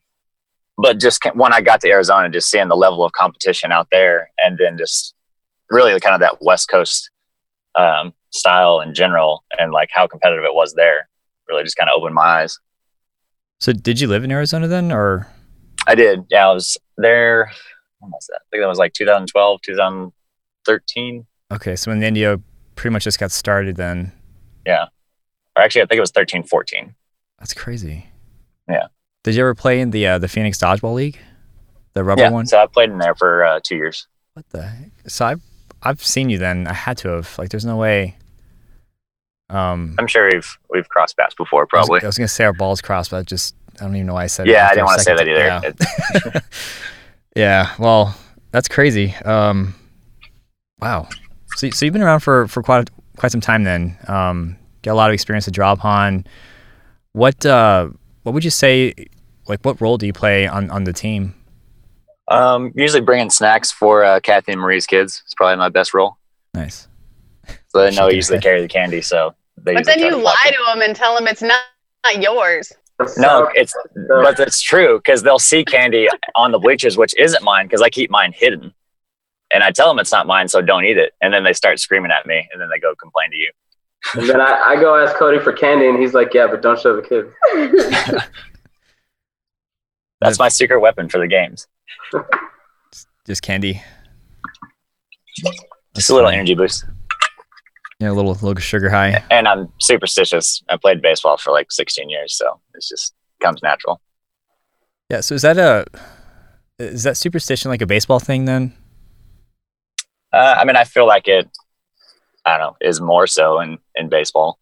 but just when I got to Arizona, just seeing the level of competition out there, and then just really kind of that West Coast um, style in general, and like how competitive it was there, really just kind of opened my eyes. So, did you live in Arizona then, or I did, yeah. I was there. When was that? I think that was like 2012, 2013. Okay? So when the NDL pretty much just got started, then Yeah, or actually, I think it was 13, 14. that's crazy. Yeah. Did you ever play in the uh, the Phoenix Dodgeball League, the rubber yeah, one? so I played in there for uh, two years. What the heck? So I've I've seen you then. I had to have. Like, there's no way. Um, I'm sure we've we've crossed paths before, I was- probably. I was, gonna say our balls crossed, but I just I don't even know why I said it. Yeah, I didn't want to say that either. Yeah. yeah. Well, that's crazy. Um, wow. So, so you've been around for for quite quite some time then. Um, got a lot of experience at Dropon. What uh, what would you say? Like, what role do you play on on the team? Um, usually bringing snacks for uh, Kathy and Marie's kids. It's probably my best role. Nice. So they know I Shaking usually carry the candy. So they. But then you to lie it. to them and tell them it's not, not yours. No, it's but it's true because they'll see candy on the bleachers, which isn't mine because I keep mine hidden, and I tell them it's not mine, so don't eat it. And then they start screaming at me, and then they go complain to you. And then I, I go ask Cody for candy, and he's like, "Yeah, but don't show the kids." That's my secret weapon for the games. Just candy. Just a little energy boost. Yeah, a little little sugar high. And I'm superstitious. I played baseball for like 16 years, so it just comes natural. Yeah. So is that a is that superstition like a baseball thing then? Uh, I mean, I feel like it. I don't know is more so in in baseball.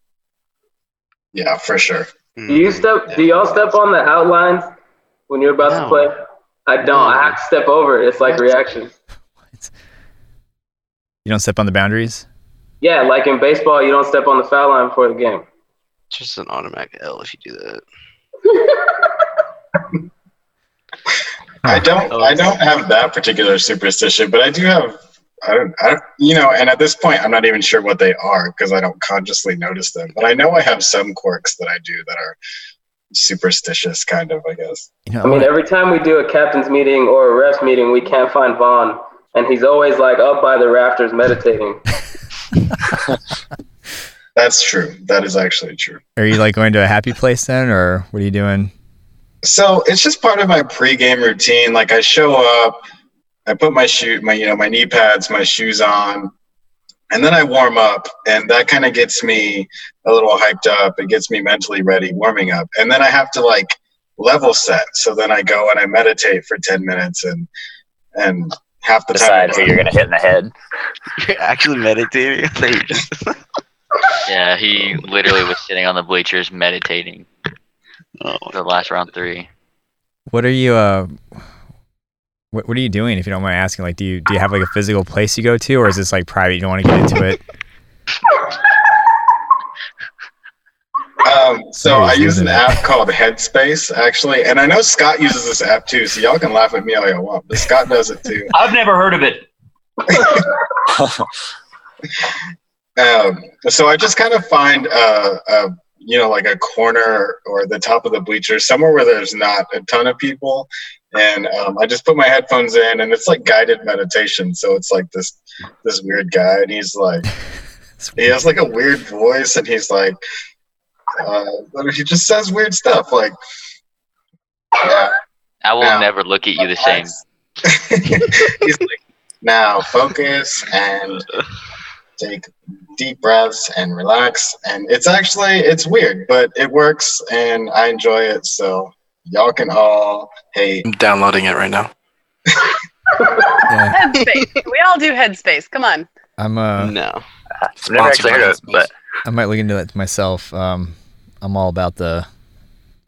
Yeah, for sure. Do you step? Do y'all step on the outlines when you're about to play? I don't. I have to step over. it. It's like reaction. You don't step on the boundaries. Yeah, like in baseball, you don't step on the foul line before the game. Just an automatic L if you do that. I don't. I don't have that particular superstition, but I do have. I don't, I don't. You know, and at this point, I'm not even sure what they are because I don't consciously notice them. But I know I have some quirks that I do that are superstitious, kind of. I guess. You know, I mean, every time we do a captain's meeting or a refs meeting, we can't find Vaughn, and he's always like up by the rafters meditating. That's true. That is actually true. are you like going to a happy place then, or what are you doing? So it's just part of my pregame routine. Like I show up, I put my shoe, my you know, my knee pads, my shoes on, and then I warm up, and that kind of gets me a little hyped up. It gets me mentally ready, warming up, and then I have to like level set. So then I go and I meditate for ten minutes, and and half the time who you're gonna hit in the head. You're actually meditating. Yeah, he literally was sitting on the bleachers meditating. Oh. The last round three. What are you? Uh, what What are you doing? If you don't mind asking, like, do you do you have like a physical place you go to, or is this like private? You don't want to get into it. Um, so Sorry, I use an it? app called Headspace, actually, and I know Scott uses this app too. So y'all can laugh at me all you want, but Scott does it too. I've never heard of it. Um, so I just kind of find uh, a you know like a corner or the top of the bleachers, somewhere where there's not a ton of people, and um, I just put my headphones in, and it's like guided meditation. So it's like this this weird guy, and he's like he has like a weird voice, and he's like uh, he just says weird stuff like. Yeah, I will Now- never look at you the same. he's like, now focus and take deep breaths and relax. And it's actually it's weird, but it works and I enjoy it. So y'all can all hey. I'm downloading it right now. Yeah, Headspace. we all do headspace. Come on. I'm. Uh, no. I've never actually heard of it, but I might look into that myself. Um, I'm all about the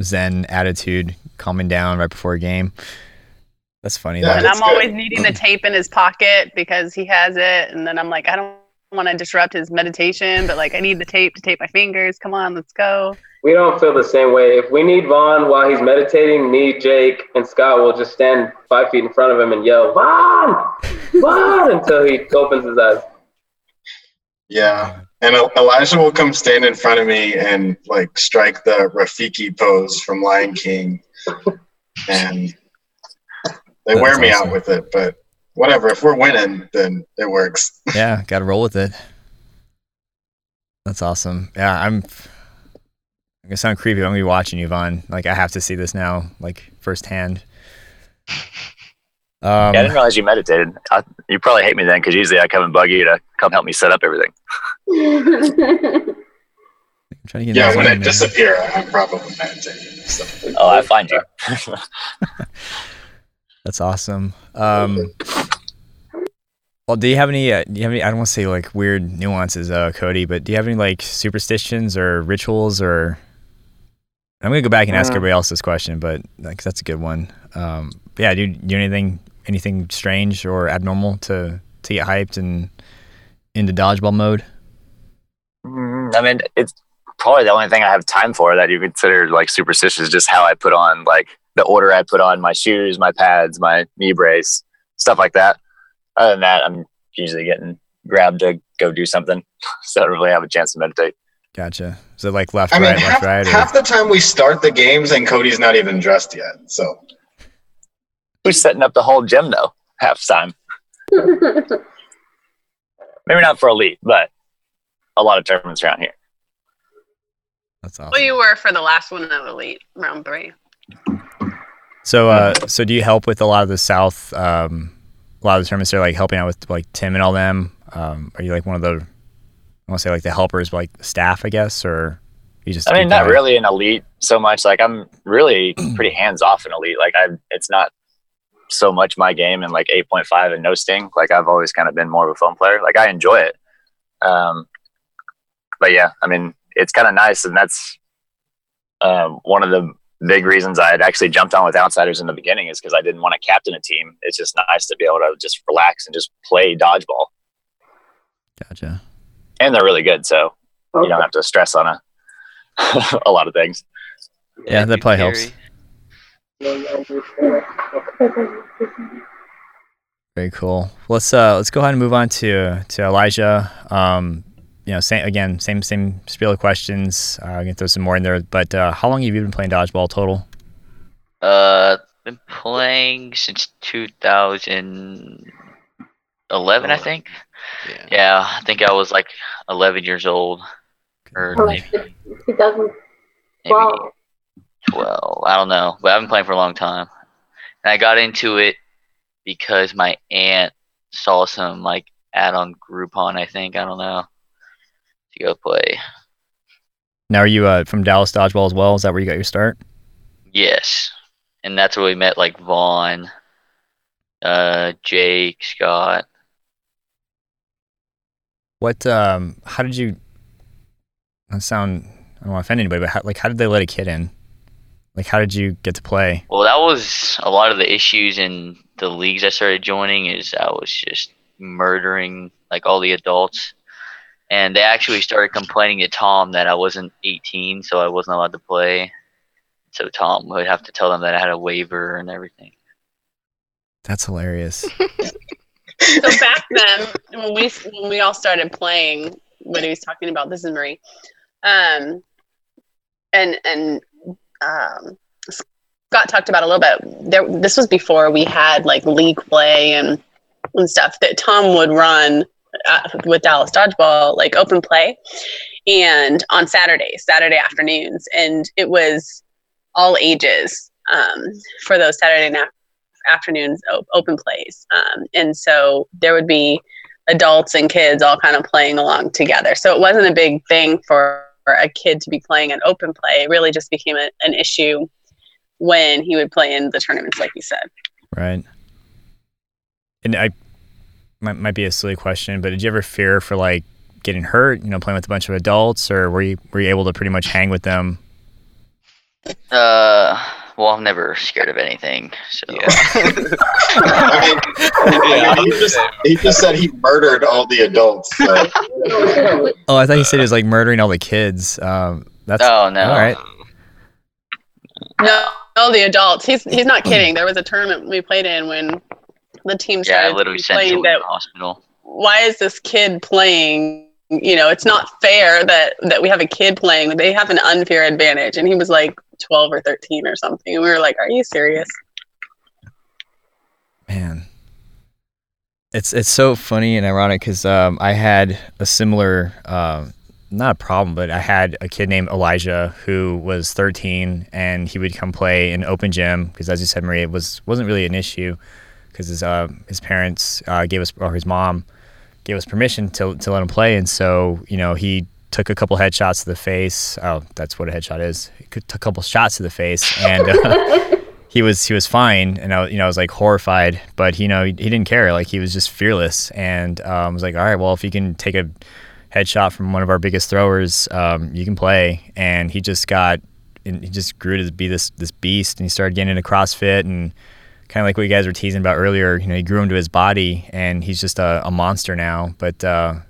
Zen attitude, calming down right before a game. That's funny. Yeah, though. and I'm always needing the tape in his pocket because he has it. And then I'm like, I don't want to disrupt his meditation, but like, I need the tape to tape my fingers. Come on, let's go. We don't feel the same way. If we need Vaughn while he's meditating, me, Jake, and Scott will just stand five feet in front of him and yell, Vaughn! Vaughn! until he opens his eyes. Yeah. And Elijah will come stand in front of me and like strike the Rafiki pose from Lion King. And they wear me awesome. out with it, but whatever. If we're winning, then it works. yeah, got to roll with it. That's awesome. Yeah, I'm. I'm gonna sound creepy. I'm gonna be watching you, Vaughn. Like I have to see this now, like firsthand. Um, yeah, I didn't realize you meditated. I, you probably hate me then because usually I come and bug you to come help me set up everything. I'm trying to get Yeah, when I there. disappear, I'm probably meditating. So. Oh, I find you. That's awesome. Um, well, do you have any? Uh, do you have any? I don't want to say like weird nuances, uh, Cody, but do you have any like superstitions or rituals or? I'm gonna go back and ask Uh. everybody else this question, but like that's a good one. Um, yeah, do you do anything anything strange or abnormal to to get hyped and into dodgeball mode? Mm, I mean, it's probably the only thing I have time for that you consider like superstitious. Just how I put on like the order I put on my shoes, my pads, my knee brace, stuff like that. Other than that, I'm usually getting grabbed to go do something, so I don't really have a chance to meditate. Gotcha. So like left, I mean, right, half, left, right. Or, half the time we start the games and Cody's not even dressed yet. So Who's setting up the whole gym though? Half time. Maybe not for elite, but a lot of tournaments around here. that's awesome. Well, you were for the last one in Elite, round three. So, uh, so do you help with a lot of the South? Um, a lot of the tournaments are like helping out with like Tim and all them. Um, are you like one of the, I want to say like the helpers, but like the staff, I guess, or you just? I mean, not really an elite so much. Like I'm really pretty hands off in elite. Like I, it's not so much my game and like 8.5 and no sting. Like I've always kind of been more of a fun player. Like I enjoy it. Um, but yeah, I mean, it's kind of nice, and that's um, one of the big reasons I had actually jumped on with outsiders in the beginning is because I didn't want to captain a team. It's just nice to be able to just relax and just play dodgeball. Gotcha. And they're really good, so you don't have to stress on a a lot of things. Yeah, that probably helps. Very cool. Let's uh let's go ahead and move on to to Elijah. Um, you know, same again, same same spiel of questions. Uh, I can throw some more in there. But uh, how long have you been playing dodgeball total? Uh, been playing since 2011, I think. Yeah. Yeah, I think I was like 11 years old, or Oh, maybe, 2012. maybe 12. I don't know, but I've been playing for a long time. And I got into it because my aunt saw some like ad on Groupon. I think I don't know to go play. Now, are you uh, from Dallas dodgeball as well? Is that where you got your start? Yes, and that's where we met like Vaughn, uh, Jake, Scott. What? Um, how did you? I sound. I don't want to offend anybody, but how, like, how did they let a kid in? Like, how did you get to play? Well, that was a lot of the issues in the leagues I started joining. Is I was just murdering like all the adults, and they actually started complaining to Tom that I wasn't 18, so I wasn't allowed to play. So Tom would have to tell them that I had a waiver and everything. That's hilarious. so back then when we when we all started playing what he was talking about this is marie um and and um scott talked about a little bit there this was before we had like league play and and stuff that tom would run uh, with dallas dodgeball like open play and on saturdays saturday afternoons. And it was all ages um, for those saturday na- afternoons op- open plays um, and so there would be adults and kids all kind of playing along together so it wasn't a big thing for a kid to be playing an open play it really just became a, an issue when he would play in the tournaments like you said Right. And I might, might be a silly question, but did you ever fear for like getting hurt? You know, playing with a bunch of adults, or were you were you able to pretty much hang with them? Uh, well, I'm never scared of anything. So I mean, he, just, he just said he murdered all the adults. So. Oh, I thought he said he was like murdering all the kids. Um, that's Oh, no. All right. no no the adults he's he's not kidding there was a tournament we played in when the team yeah, I started literally sent complaining someone to that the hospital. why is this kid playing you know it's not fair that that we have a kid playing. They have an unfair advantage. And he was like 12 or 13 or something. And we were like are you serious? Man, it's it's so funny and ironic because um, I had a similar, um, not a problem, but I had a kid named Elijah who was 13 and he would come play in open gym because, as you said, Maria, it was wasn't really an issue because his uh, his parents uh, gave us or his mom gave us permission to to let him play, and so you know he took a couple headshots to the face. Oh, that's what a headshot is. He took a couple shots to the face and. Uh, he was he was fine, and I you know I was like horrified, but you know he, he didn't care. Like he was just fearless, and um, I was like, all right, well if you can take a headshot from one of our biggest throwers, um, you can play. And he just got and he just grew to be this this beast, and he started getting into CrossFit and kind of like what you guys were teasing about earlier. You know, he grew into his body, and he's just a, a monster now. But uh,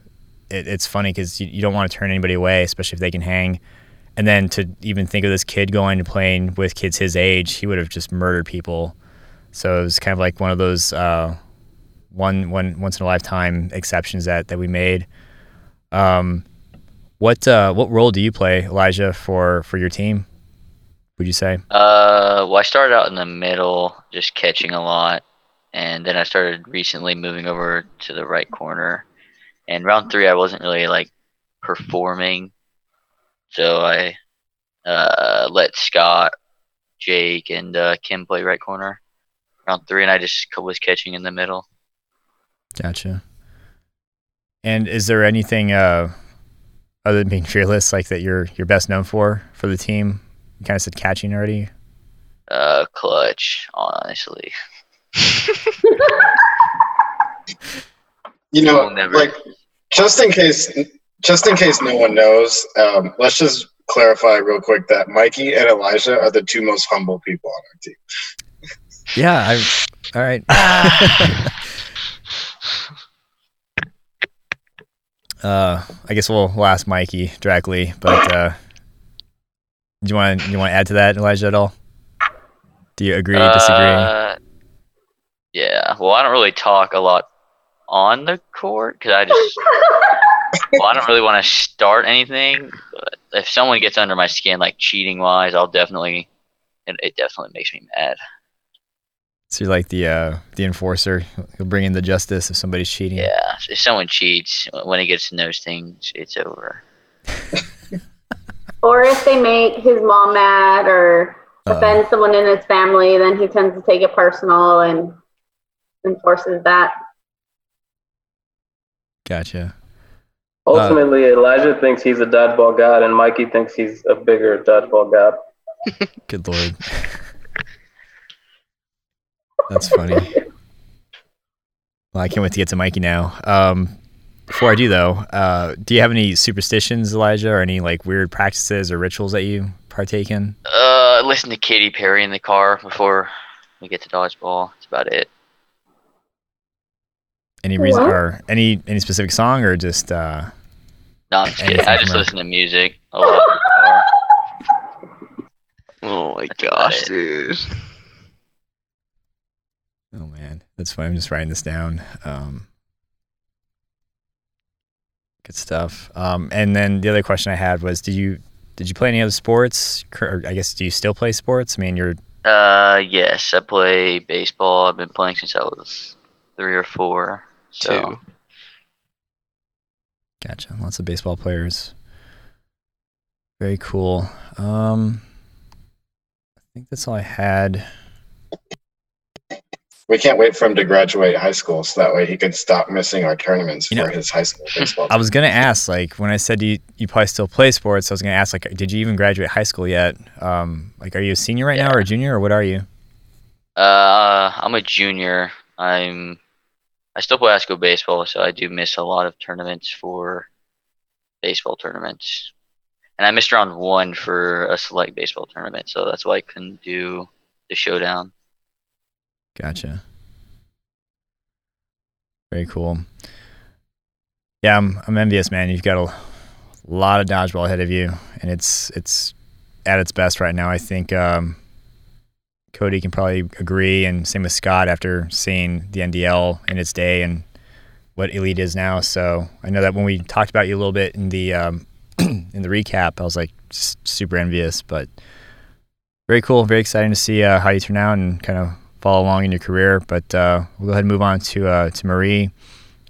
it, it's funny because you, you don't want to turn anybody away, especially if they can hang. And then to even think of this kid going and playing with kids his age, he would have just murdered people. So it was kind of like one of those uh, one one once in a lifetime exceptions that that we made. Um, what uh, what role do you play, Elijah, for for your team? Would you say? Uh, well, I started out in the middle, just catching a lot, and then I started recently moving over to the right corner. And round three, I wasn't really like performing, so I uh, let Scott, Jake, and uh, Kim play right corner. Round three, and I just was catching in the middle. Gotcha. And is there anything uh, other than being fearless, like that you're you're best known for for the team? You kind of said catching already. Uh, clutch, honestly. You know, never- like just in case, just in case no one knows, um, let's just clarify real quick that Mikey and Elijah are the two most humble people on our team. Yeah. I. All right. Uh, I guess we'll, we'll ask Mikey directly, but uh, do you want to you want to add to that, Elijah, at all? Do you agree, disagree? Uh, yeah. Well, I don't really talk a lot on the court because I just. well, I don't really want to start anything. But if someone gets under my skin, like cheating wise, I'll definitely. It, it definitely makes me mad. So you're like the uh, the enforcer. You'll bring in the justice if somebody's cheating. Yeah. If someone cheats, when it gets to those things, it's over. Or if they make his mom mad or offend someone in his family, then he tends to take it personal and enforces that. Gotcha. Ultimately, Elijah thinks he's a dodgeball god, and Mikey thinks he's a bigger dodgeball god. Good lord. That's funny. Well, I can't wait to get to Mikey now. Um, before I do, though, uh, do you have any superstitions, Elijah, or any like weird practices or rituals that you partake in? Uh, listen to Katy Perry in the car before we get to dodgeball. That's about it. Any reason What? or any any specific song or just uh, No, I'm just kidding. I just from listen to music a lot. in the car. Oh my That's gosh, dude. oh man, that's why I'm just writing this down. Um, good stuff. Um, and then the other question I had was, did you did you play any other sports? Or I guess do you still play sports? I mean, you're Uh, yes, I play baseball. I've been playing since I was three or four. So Two. Gotcha. Lots of baseball players. Very cool. Um, I think that's all I had. We can't wait for him to graduate high school so that way he could stop missing our tournaments You know- for his high school baseball. I was gonna ask, like, when I said you you probably still play sports, I was gonna ask, like, did you even graduate high school yet? Um, like, are you a senior right now or a junior or what are you? Uh, I'm a junior. I'm. I still play high school baseball, so I do miss a lot of tournaments for baseball tournaments. And I missed round one for a select baseball tournament, so that's why I couldn't do the showdown. Gotcha. Very cool. Yeah, I'm I'm envious, man. You've got a lot of dodgeball ahead of you, and it's it's at its best right now. I think um, Cody can probably agree, and same with Scott after seeing the NDL in its day and what Elite is now. So I know that when we talked about you a little bit in the um, in the recap, I was like super envious, but very cool, very exciting to see uh, how you turn out and kind of follow along in your career. But uh, we'll go ahead and move on to uh, to Marie,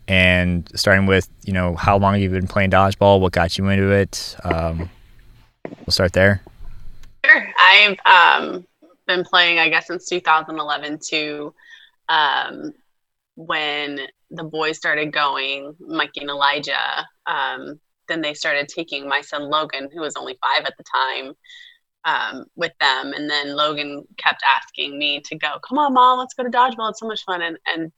and starting with you know how long have you've been playing dodgeball, what got you into it. Um, we'll start there. Sure. I've um, been playing, I guess, since 2011 to um, when the boys started going, Mikey and Elijah. Um, then they started taking my son Logan, who was only five at the time, um, with them. And then Logan kept asking me to go, come on, mom, let's go to dodgeball. It's so much fun. And, and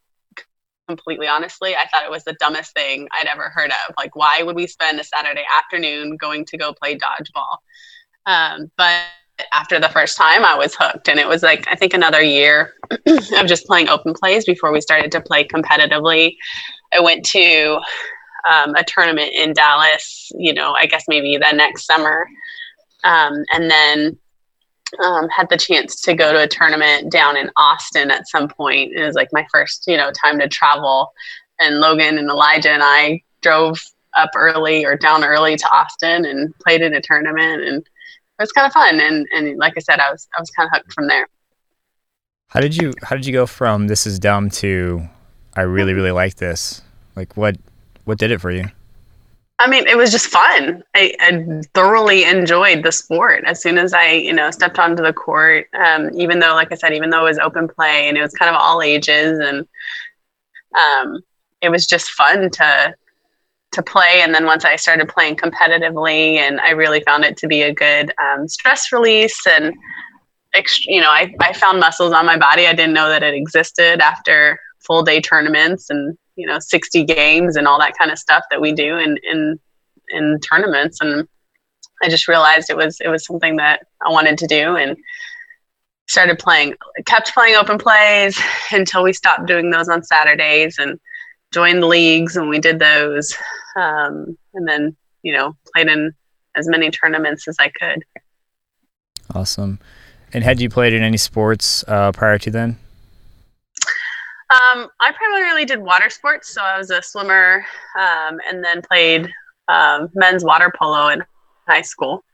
completely honestly, I thought it was the dumbest thing I'd ever heard of. Like, why would we spend a Saturday afternoon going to go play dodgeball? Um, but after the first time, I was hooked. And it was like, I think another year of just playing open plays before we started to play competitively. I went to um, a tournament in Dallas, you know, I guess maybe the next summer. Um, and then um, had the chance to go to a tournament down in Austin at some point. It was like my first, you know, time to travel. And Logan and Elijah and I drove up early or down early to Austin and played in a tournament and it was kind of fun. And, and like I said, I was, I was kind of hooked from there. How did you How did you go from this is dumb to I really really like this? Like what what did it for you? I mean, it was just fun. I, I thoroughly enjoyed the sport as soon as I, you know, stepped onto the court. Um, even though, like I said, even though it was open play and it was kind of all ages, and um, it was just fun to to play. And then once I started playing competitively, and I really found it to be a good um, stress release and you know, I, I found muscles on my body I didn't know that it existed after full day tournaments and you know 60 games and all that kind of stuff that we do in in in tournaments and I just realized it was it was something that I wanted to do and started playing kept playing open plays until we stopped doing those on Saturdays and joined leagues and we did those, um, and then you know played in as many tournaments as I could. Awesome. And had you played in any sports uh, prior to then? Um, I primarily did water sports, so I was a swimmer, um, and then played um, men's water polo in high school.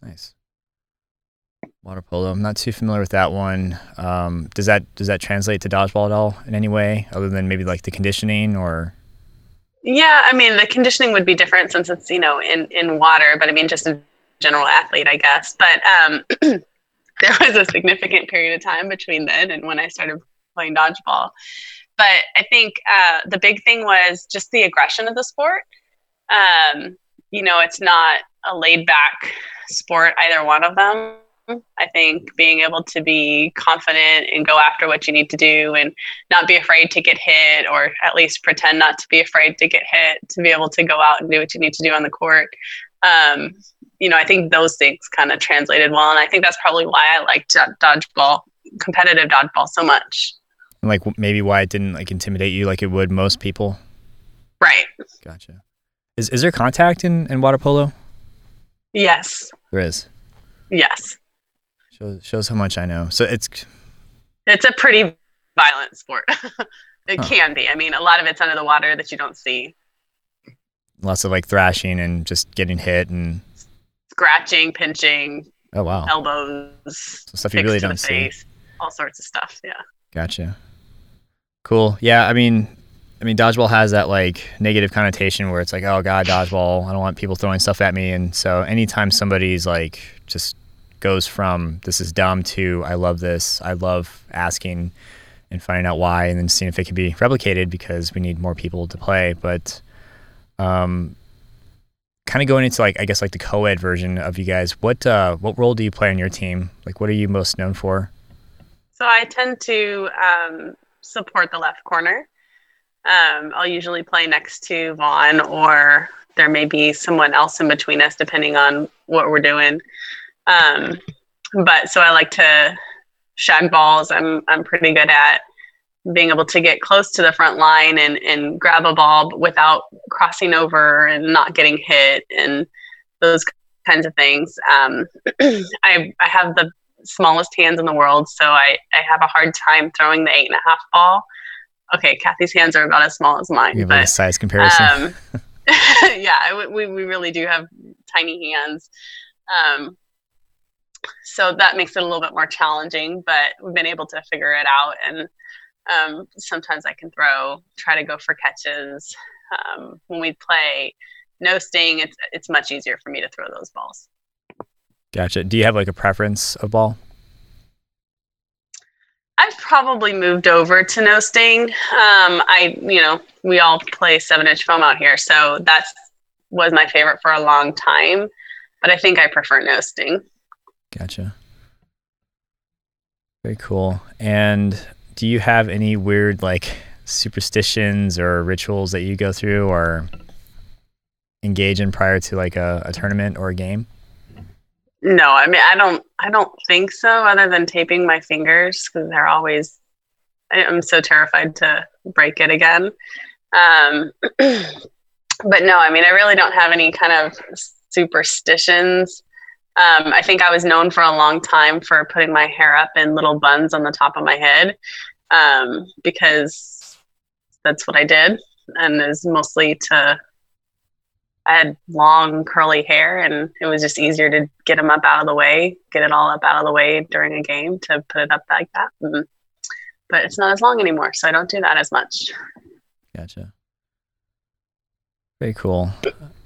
Nice. Water polo. I'm not too familiar with that one. Um, does that does that translate to dodgeball at all in any way, other than maybe like the conditioning or? Yeah, I mean the conditioning would be different since it's you know in in water, but I mean just a general athlete, I guess. But um, there was a significant period of time between then and when I started playing dodgeball. But I think uh, the big thing was just the aggression of the sport. Um, you know, it's not a laid back sport, either one of them. I think being able to be confident and go after what you need to do and not be afraid to get hit, or at least pretend not to be afraid to get hit, to be able to go out and do what you need to do on the court. Um, you know, I think those things kind of translated well. And I think that's probably why I liked dodgeball, competitive dodgeball so much. And like maybe why it didn't like intimidate you like it would most people. Right. Gotcha. Is is there contact in, in water polo? Yes. There is. Yes. Shows shows how much I know. So it's it's a pretty violent sport. it huh. can be. I mean, a lot of it's under the water that you don't see. Lots of like thrashing and just getting hit and scratching, pinching. Oh wow. Elbows. So stuff you really don't see. Face, all sorts of stuff. Yeah. Gotcha. Cool. Yeah. I mean, I mean, dodgeball has that like negative connotation where it's like, oh god, dodgeball. I don't want people throwing stuff at me. And so anytime somebody's like just goes from this is dumb to I love this. I love asking and finding out why and then seeing if it can be replicated because we need more people to play. But um, kind of going into like I guess like the co-ed version of you guys, what uh, what role do you play on your team? Like what are you most known for? So I tend to um, support the left corner. Um, I'll usually play next to Vaughn, or there may be someone else in between us, depending on what we're doing. Um, but so I like to shag balls. I'm I'm pretty good at being able to get close to the front line and, and grab a ball without crossing over and not getting hit and those kinds of things. Um, I I have the smallest hands in the world, so I, I have a hard time throwing the eight and a half ball. Okay, Kathy's hands are about as small as mine. You have but, a size comparison. Um, yeah, we, we really do have tiny hands. Um, so that makes it a little bit more challenging, but we've been able to figure it out. And um, sometimes I can throw, try to go for catches. Um, when we play no sting, it's it's much easier for me to throw those balls. Gotcha. Do you have like a preference of ball? I've probably moved over to no sting. Um, I, you know, we all play seven inch foam out here, so that's was my favorite for a long time. But I think I prefer no sting. Gotcha. Very cool. And do you have any weird like superstitions or rituals that you go through or engage in prior to like a, a tournament or a game? No, I mean I don't I don't think so other than taping my fingers because they're always I'm so terrified to break it again. Um, but no, I mean I really don't have any kind of superstitions. Um, I think I was known for a long time for putting my hair up in little buns on the top of my head um, because that's what I did, and is mostly to. I had long curly hair, and it was just easier to get them up out of the way, get it all up out of the way during a game to put it up like that. And, but it's not as long anymore, so I don't do that as much. Gotcha. Very cool.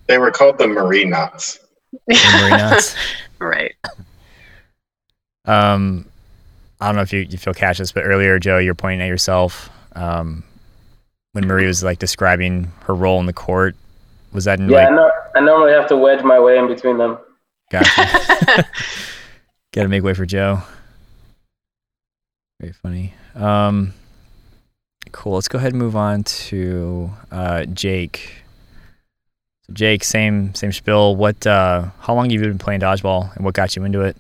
They were called the Marie knots. right. Um, I don't know if you, you feel catch this, but earlier, Joe, you're pointing at yourself. Um, when Marie was like describing her role in the court, was that in yeah? like, I, know, I normally have to wedge my way in between them. Gotcha. Got to make way for Joe. Very funny. Um, cool. Let's go ahead and move on to uh, Jake. Jake, same same spill. What? Uh, how long have you been playing dodgeball, and what got you into it?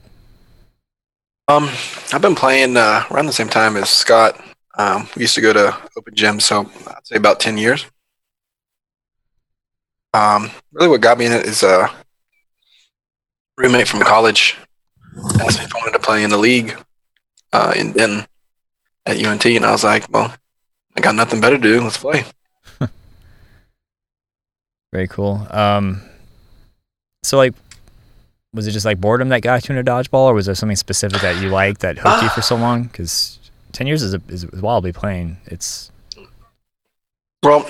Um, I've been playing uh, around the same time as Scott. Um, we used to go to open gym, so I'd say about 10 years. Um, really, what got me in it is a roommate from college asked me if I wanted to play in the league uh, in Denton at UNT, and I was like, well, I got nothing better to do. Let's play. Very cool. Um, so like, was it just like boredom that got you into dodgeball, or was there something specific that you liked that hooked you for so long? Because ten years is a, is wildly playing. It's Well,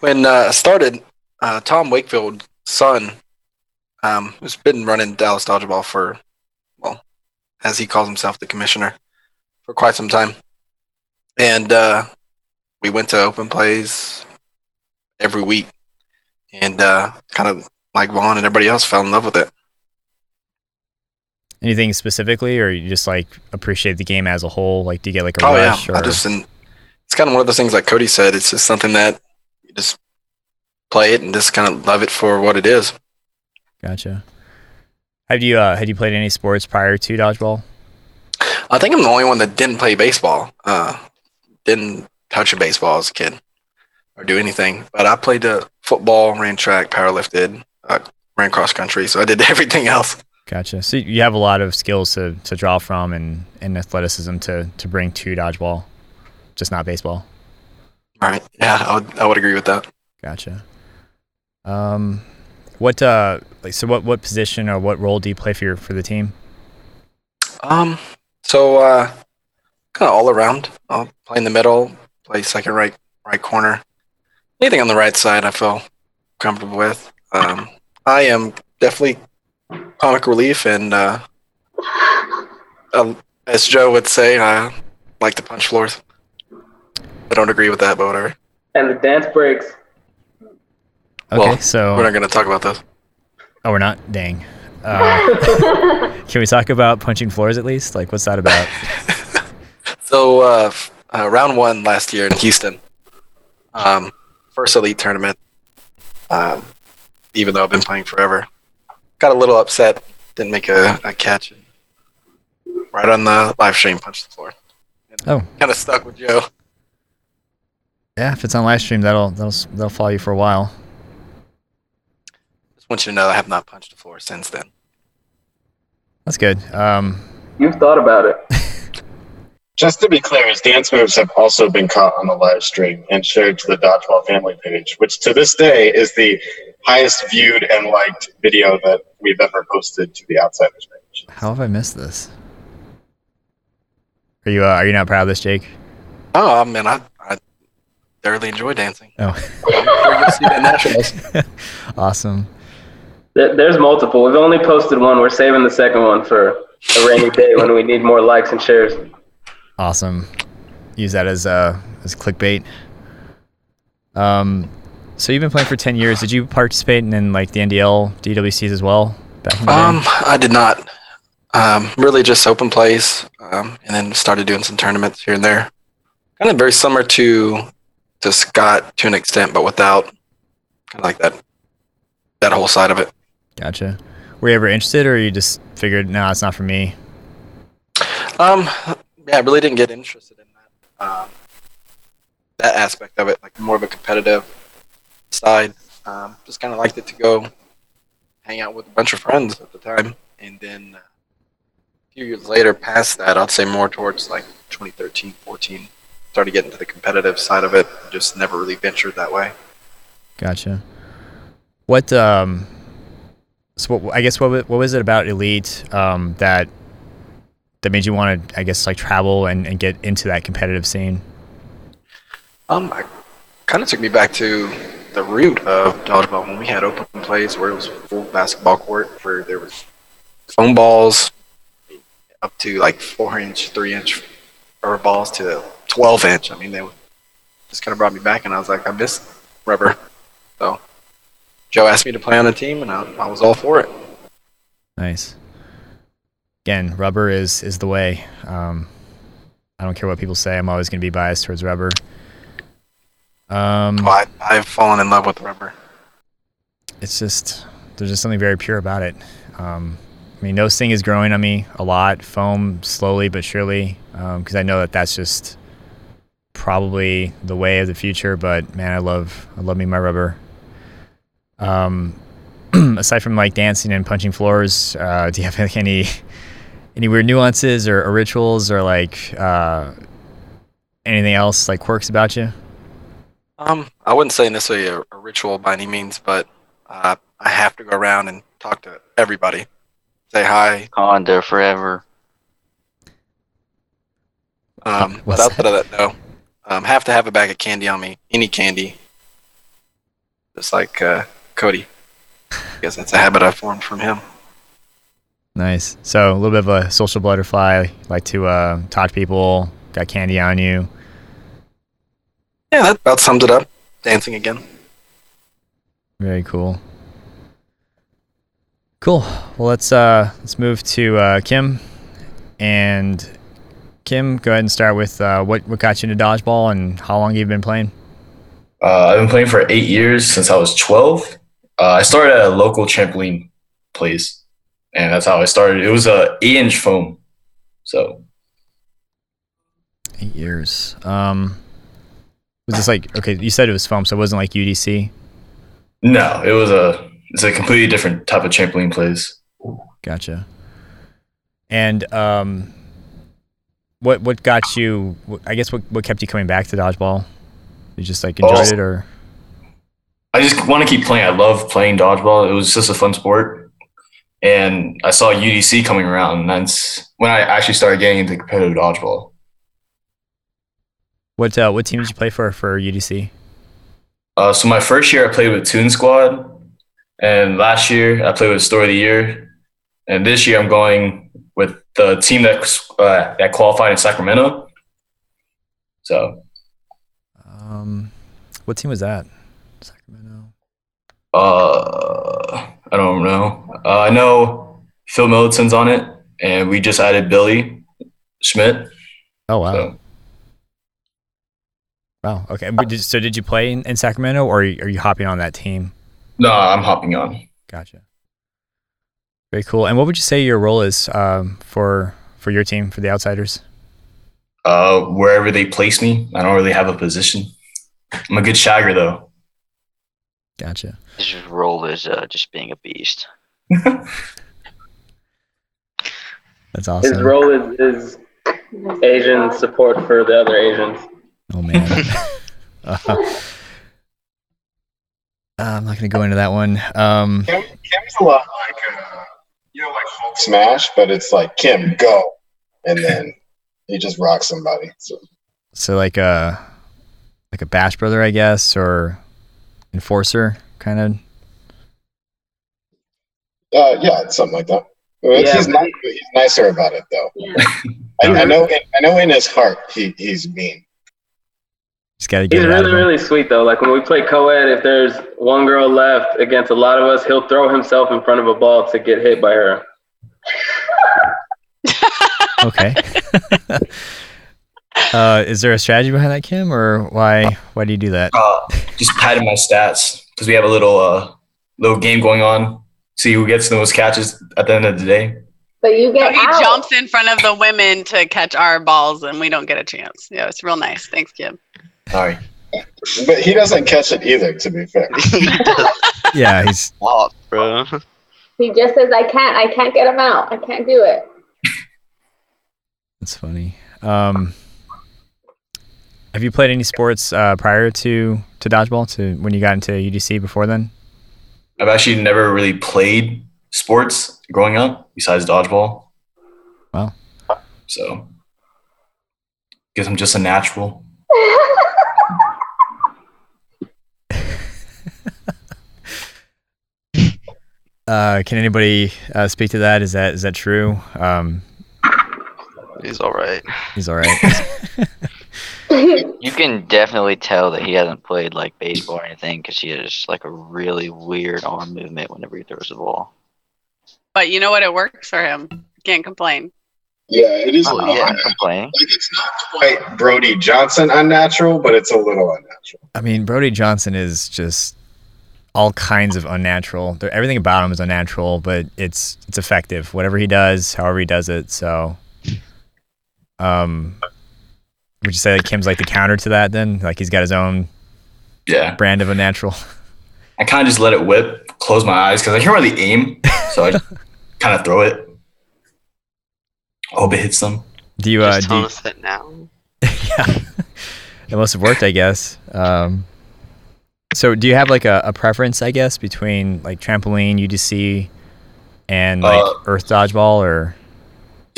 when uh, I started, uh, Tom Wakefield's son, um, has been running Dallas Dodgeball for, well, as he calls himself, the commissioner, for quite some time. And uh, we went to open plays every week, and uh, kind of like Vaughn and everybody else fell in love with it. anything specifically, or you just like appreciate the game as a whole? Like, do you get like a Oh rush? yeah, or I just and it's kind of one of those things like Cody said. It's just something that you just play it and just kind of love it for what it is. gotcha. Have you uh, had you played any sports prior to dodgeball? I think I'm the only one that didn't play baseball. Uh, didn't touch a baseball as a kid or do anything. But I played uh, football, ran track, powerlifted, uh, ran cross country. So I did everything else. Gotcha. So you have a lot of skills to, to draw from and, and athleticism to, to bring to dodgeball, just not baseball. All right. Yeah, I would, I would agree with that. Gotcha. Um, what uh, like so what what position or what role do you play for your for the team? Um, so uh, kind of all around. I'll play in the middle, play second, right, right corner. Anything on the right side, I feel comfortable with. Um, I am definitely comic relief, and uh, uh, as Joe would say, I like to punch floors. I don't agree with that, but whatever. And the dance breaks. Okay, Well, so We're not going to talk about this. oh, we're not. Dang. Uh, can we talk about punching floors at least? Like, what's that about? So uh, uh, round one last year in Houston, um, first elite tournament. Um, even though I've been playing forever, got a little upset. Didn't make a, a catch. Right on the live stream, punched the floor. Oh, Kind of stuck with Joe. yeah. If it's on live stream, that'll that'll that'll follow you for a while. Just want you to know I have not punched the floor since then. That's good. Um, You've thought about it. Just to be clear, his dance moves have also been caught on the live stream and shared to the Dodgeball family page, which to this day is the highest viewed and liked video that we've ever posted to the Outsiders page. how have I missed this? Are you uh, are you not proud of this, Jake? Oh man, I, I thoroughly enjoy dancing. Oh, I'm sure you'll see that nationals. awesome. There's multiple. We've only posted one. We're saving the second one for a rainy day when we need more likes and shares. Awesome. Use that as uh as clickbait. Um, so you've been playing for ten years. Did you participate in, in like the NDL DWCs as well back in the day? Um, I did not. Um, really just open plays, um, and then started doing some tournaments here and there. Kind of very similar to to Scott to an extent, but without kind of like that that whole side of it. Gotcha. Were you ever interested, or you just figured, no, it's not for me? Um, yeah, I really didn't get interested in that um, that aspect of it, like more of a competitive side. Um, just kind of liked it to go hang out with a bunch of friends at the time, and then uh, a few years later, past that, I'd say more towards like 2013, 14, started getting to the competitive side of it. Just never really ventured that way. Gotcha. What um, so what, I guess what what was it about Elite um that that made you want to I guess like travel and, and get into that competitive scene? Um, kind of took me back to the root of dodgeball when we had open plays where it was full basketball court where there was foam balls up to like four inch, three inch rubber balls to twelve inch. I mean, they just kind of brought me back, and I was like, I miss rubber. So Joe asked me to play on the team, and I, I was all for it. Nice. Again, rubber is is the way. Um, I don't care what people say. I'm always going to be biased towards rubber. Um, Well, I, I've fallen in love with rubber. it's just there's just something very pure about it. Um, I mean, no sting is growing on me a lot. Foam slowly but surely, because I know that that's just probably the way of the future. But man, I love I love me my rubber. Um, aside from like dancing and punching floors, uh, do you have like, any any weird nuances or, or rituals or like uh, anything else like quirks about you? Um, I wouldn't say necessarily a, a ritual by any means, but uh, I have to go around and talk to everybody, say hi. On there forever. Um, but What's outside of that, no. Um, have to have a bag of candy on me, any candy. Just like uh, Cody. I guess that's a habit I formed from him. Nice. So a little bit of a social butterfly, like to uh, talk to people, got candy on you. Yeah, that about sums it up. Dancing again. Very cool. Cool. Well, let's uh, let's move to uh, Kim, and Kim, go ahead and start with uh, what what got you into dodgeball and how long you've been playing. Uh, I've been playing for eight years since I was 12. Uh, I started at a local trampoline place, and that's how I started. It was a eight inch foam, so Eight years. Um, was this like okay? You said it was foam, so it wasn't like UDC. no, it was a it's a completely different type of trampoline place. Gotcha. And um, what what got you? I guess what what kept you coming back to dodgeball? You just like enjoyed Oh. it, or I just want to keep playing. I love playing dodgeball. It was just a fun sport. And I saw UDC coming around, and that's when I actually started getting into competitive dodgeball. what uh, what team did you play for for UDC? Uh, so my first year, I played with Toon Squad, and last year I played with Story of the Year, and this year I'm going with the team that uh, that qualified in Sacramento. So Um, what team was that? Sacramento. uh, I don't know. Uh, I know Phil Middleton's on it, and we just added Billy Schmidt. Oh wow. So Wow. Okay. But did- So did you play in, in Sacramento, or are you, are you hopping on that team? no, I'm hopping on. Gotcha. Very cool. And what would you say your role is um, for for your team for the Outsiders? Uh, wherever they place me, I don't really have a position. I'm a good shagger though. Gotcha. His role is uh, just being a beast. That's awesome. His role is, is Asian support for the other Asians. Oh man. uh, I'm not gonna go into that one. Um, Kim, Kim's a lot like uh, you know, like Hulk Smash, but it's like Kim go, and then he just rocks somebody. So so like a like a Bash brother, I guess, or enforcer kind of. uh, yeah, it's something like that. Well, Yeah, he's, but- not, he's nicer about it though. Yeah. I, I know. In, I know in his heart, he, he's mean. Just gotta get He's really, really sweet though. Like when we play co-ed, if there's one girl left against a lot of us, he'll throw himself in front of a ball to get hit by her. Okay. uh, is there a strategy behind that, Kim, or why why do you do that? Uh, just padding my stats because we have a little uh little game going on. See who gets the most catches at the end of the day. But you So get he out. jumps in front of the women to catch our balls, and we don't get a chance. Yeah, it's real nice. Thanks, Kim. Sorry. But he doesn't catch it either. To be fair, Yeah, he's Lot, bro. He just says, "I can't. I can't get him out. I can't do it." that's funny. Um, have you played any sports uh, prior to to dodgeball? To when you got into UDC before then? I've actually never really played sports growing up besides dodgeball. Wow. So guess I'm just a natural. Uh, can anybody uh, speak to that? Is that is that true? Um, He's all right. he's all right. You can definitely tell that he hasn't played like baseball or anything because he has like a really weird arm movement whenever he throws the ball. But you know what? It works for him. Can't complain. yeah, it is. Oh, odd. yeah, Like I'm complaining. it's not quite Brody Johnson unnatural, but it's a little unnatural. I mean, Brody Johnson is just all kinds of unnatural. Everything about him is unnatural, but it's it's effective. Whatever he does, however he does it. So, um, Would you say like Kim's like the counter to that? Then like he's got his own Yeah. brand of a natural. I kind of just let it whip, close my eyes because I can't really aim, so I kind of throw it. I hope it hits them. Do you? Uh, Just do you telling us that now. yeah, it must have worked, I guess. Um, so, do you have like a, a preference, I guess, between like trampoline, UDC, and like Uh, Earth dodgeball, or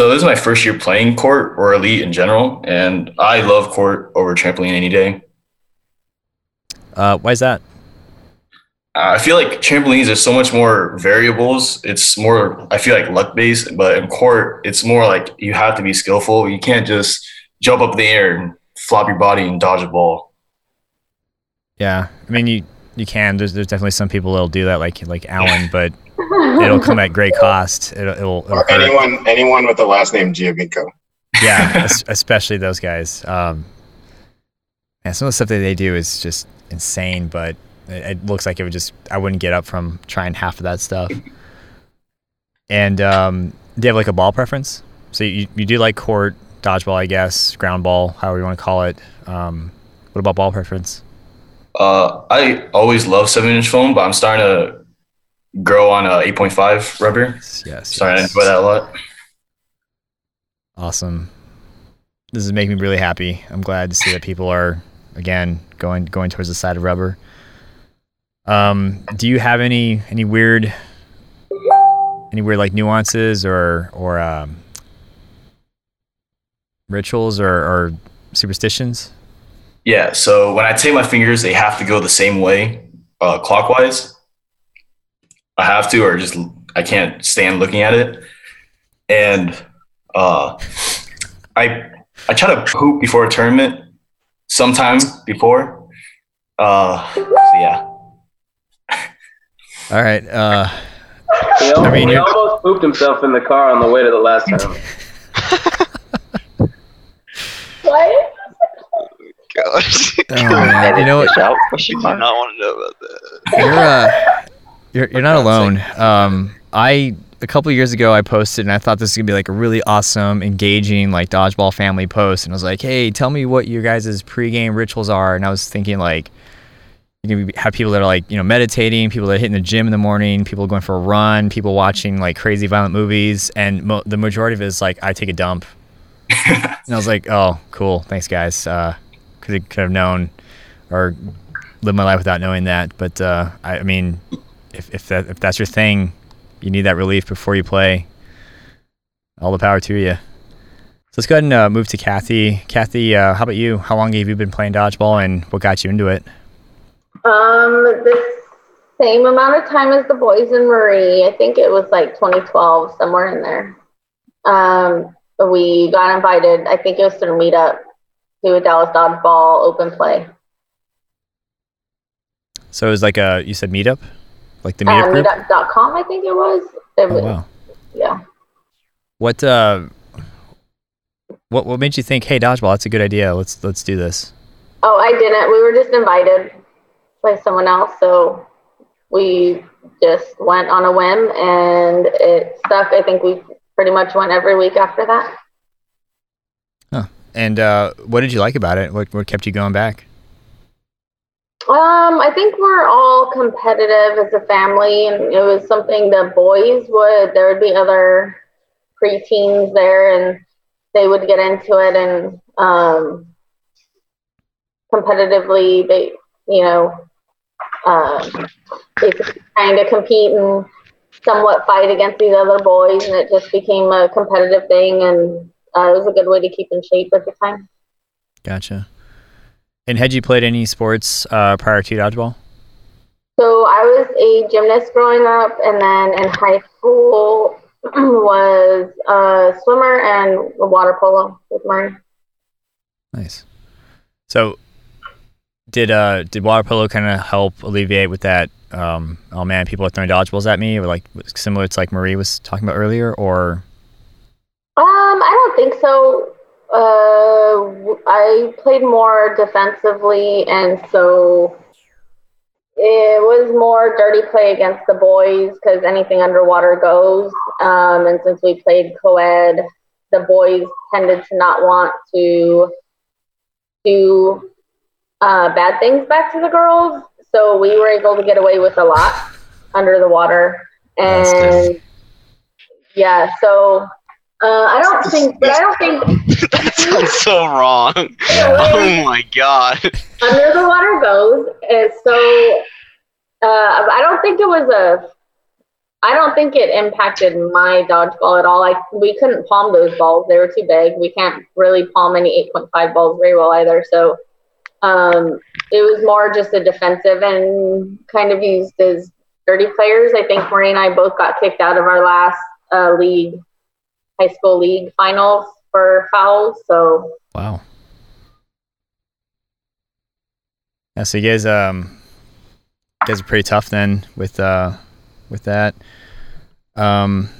So this is my first year playing court or elite in general, and I love court over trampoline any day. uh, why is that? I feel like trampolines there's so much more variables. It's more I feel like luck based, but in court it's more like you have to be skillful. You can't just jump up in the air and flop your body and dodge a ball. Yeah, I mean you you can. There's there's definitely some people that'll do that, like like Alan, but it'll come at great cost. It'll it'll, it'll Or hurt. anyone anyone with the last name Giovinco. yeah, especially those guys. Um, and some of the stuff that they do is just insane, but it, it looks like it would just I wouldn't get up from trying half of that stuff. And um, do you have like a ball preference? So you, you do like court dodgeball, I guess, ground ball, however you want to call it. Um, what about ball preference? Uh, I always love seven inch foam, but I'm starting to grow on a 8.5 rubber. Yes, Sorry yes. to enjoy that a lot. Awesome. This is making me really happy. I'm glad to see that people are again going going towards the side of rubber. Um, do you have any any weird any weird like nuances or or um, rituals or, or superstitions? Yeah, so when I take my fingers, they have to go the same way, uh, clockwise. I have to, or just I can't stand looking at it. And uh, I I try to poop before a tournament, sometime before. Uh, so yeah. All right. Uh, He, al- I mean, he almost pooped himself in the car on the way to the last tournament. What? Gosh. oh, man. You know what? Out? I do not want to know about that. you're uh, you're you're not alone. Um, I a couple of years ago I posted and I thought this was gonna be like a really awesome, engaging like dodgeball family post, and I was like, hey, tell me what your guys' pregame rituals are, and I was thinking like. You can have people that are like, you know, meditating, people that are hitting the gym in the morning, people going for a run, people watching like crazy violent movies, and mo- the majority of it is like, I take a dump. and I was like, oh, cool, thanks guys, because I could have known or live my life without knowing that. But uh, I, I mean, if if that if that's your thing, you need that relief before you play. All the power to you. So let's go ahead and uh, move to Kathy. Kathy, uh, how about you? How long have you been playing dodgeball, and what got you into it? Um, the same amount of time as the boys and Marie. I think it was like 2012, somewhere in there. Um, we got invited. I think it was through a Meetup to a Dallas Dodgeball open play. So it was like a you said meetup, like the Uh, meetup group. meetup.com, I think it was. It Oh was wow. Yeah. What uh, what what made you think, hey, dodgeball, that's a good idea. Let's let's do this. Oh, I didn't. We were just invited by someone else, so we just went on a whim, and it stuck. I think we pretty much went every week after that. And uh, what did you like about it? What what kept you going back? Um, I think we're all competitive as a family, and it was something that boys would. There would be other preteens there, and they would get into it and um, competitively. They, you know, um, basically trying to compete and somewhat fight against these other boys, and it just became a competitive thing, and uh, it was a good way to keep in shape at the time. Gotcha. And had you played any sports uh, prior to dodgeball? So I was a gymnast growing up, and then in high school was a swimmer and water polo with Murray. Nice. So, did uh did water polo kind of help alleviate with that? Um, oh man, people are throwing dodgeballs at me, or like similar to like Marie was talking about earlier, or Um, I don't think so. Uh, I played more defensively, and so it was more dirty play against the boys because anything underwater goes. Um, and since we played co-ed, the boys tended to not want to do uh, bad things back to the girls. So we were able to get away with a lot under the water. And yeah, so uh, I don't think, but I don't think that sounds so wrong. Oh my god. under the water goes. And so uh, I don't think it was a. I don't think it impacted my dodgeball at all. Like we couldn't palm those balls; they were too big. We can't really palm any 8.5 balls very well either. So um, it was more just a defensive and kind of used as dirty players. I think Marie and I both got kicked out of our last uh, league, high school league finals for fouls. So Wow. Yeah, so you guys, um, you guys are pretty tough then with uh, with that. Um,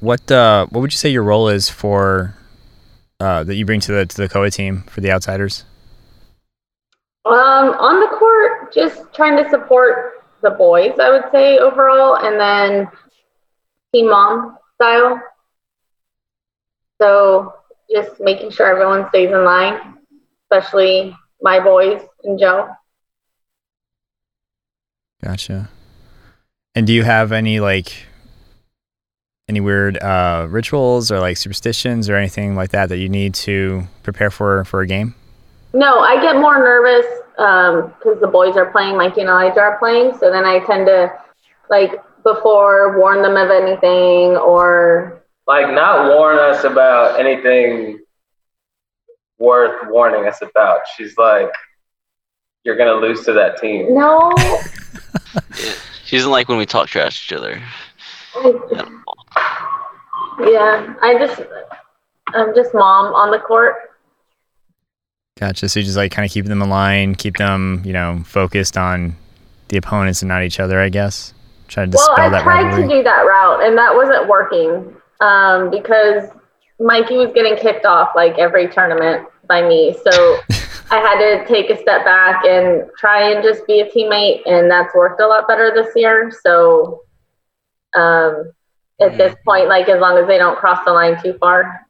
what uh, what would you say your role is for uh, that you bring to the to the COA team for the outsiders? Um, on the court, just trying to support the boys, I would say overall, and then team mom style. So just making sure everyone stays in line, especially my boys and Joe. Gotcha. And do you have any like any weird uh, rituals or like superstitions or anything like that that you need to prepare for for a game? No, I get more nervous because the boys are playing, Mikey and Elijah are playing. So then I tend to, like, before warn them of anything or. Like, not warn us about anything worth warning us about. She's like, you're going to lose to that team. No. She doesn't like when we talk trash to each other. Yeah, I just, I'm just mom on the court. Gotcha. So you just like kind of keep them in line, keep them, you know, focused on the opponents and not each other, I guess. Try to Well, I tried rivalry. to do that route, and that wasn't working um, because Mikey was getting kicked off like every tournament by me. So I had to take a step back and try and just be a teammate, and that's worked a lot better this year. So um, at this point, like as long as they don't cross the line too far,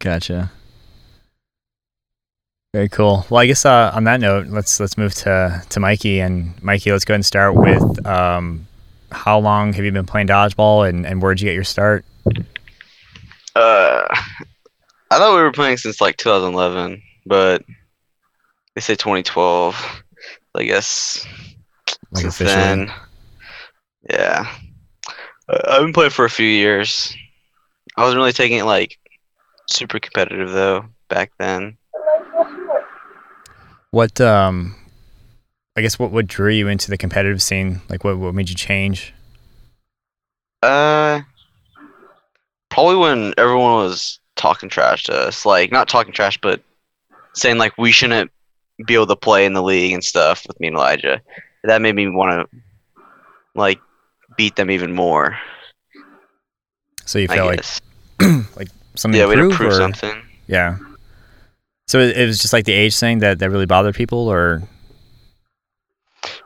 Gotcha. Very cool. Well, I guess uh, on that note, let's let's move to to Mikey and Mikey. Let's go ahead and start with um, how long have you been playing dodgeball and and where'd you get your start? Uh, I thought we were playing since like 2011, but they say 2012. I guess Like since officially? then, yeah. Uh, I've been playing for a few years. I wasn't really taking it like super competitive though back then. What um, I guess what what drew you into the competitive scene? Like what what made you change? Uh, probably when everyone was talking trash to us, like not talking trash, but saying like we shouldn't be able to play in the league and stuff with me and Elijah. That made me want to like beat them even more. So you felt like like something yeah, we had to prove or- something. Yeah. So it, it was just like the age thing that that really bothered people, or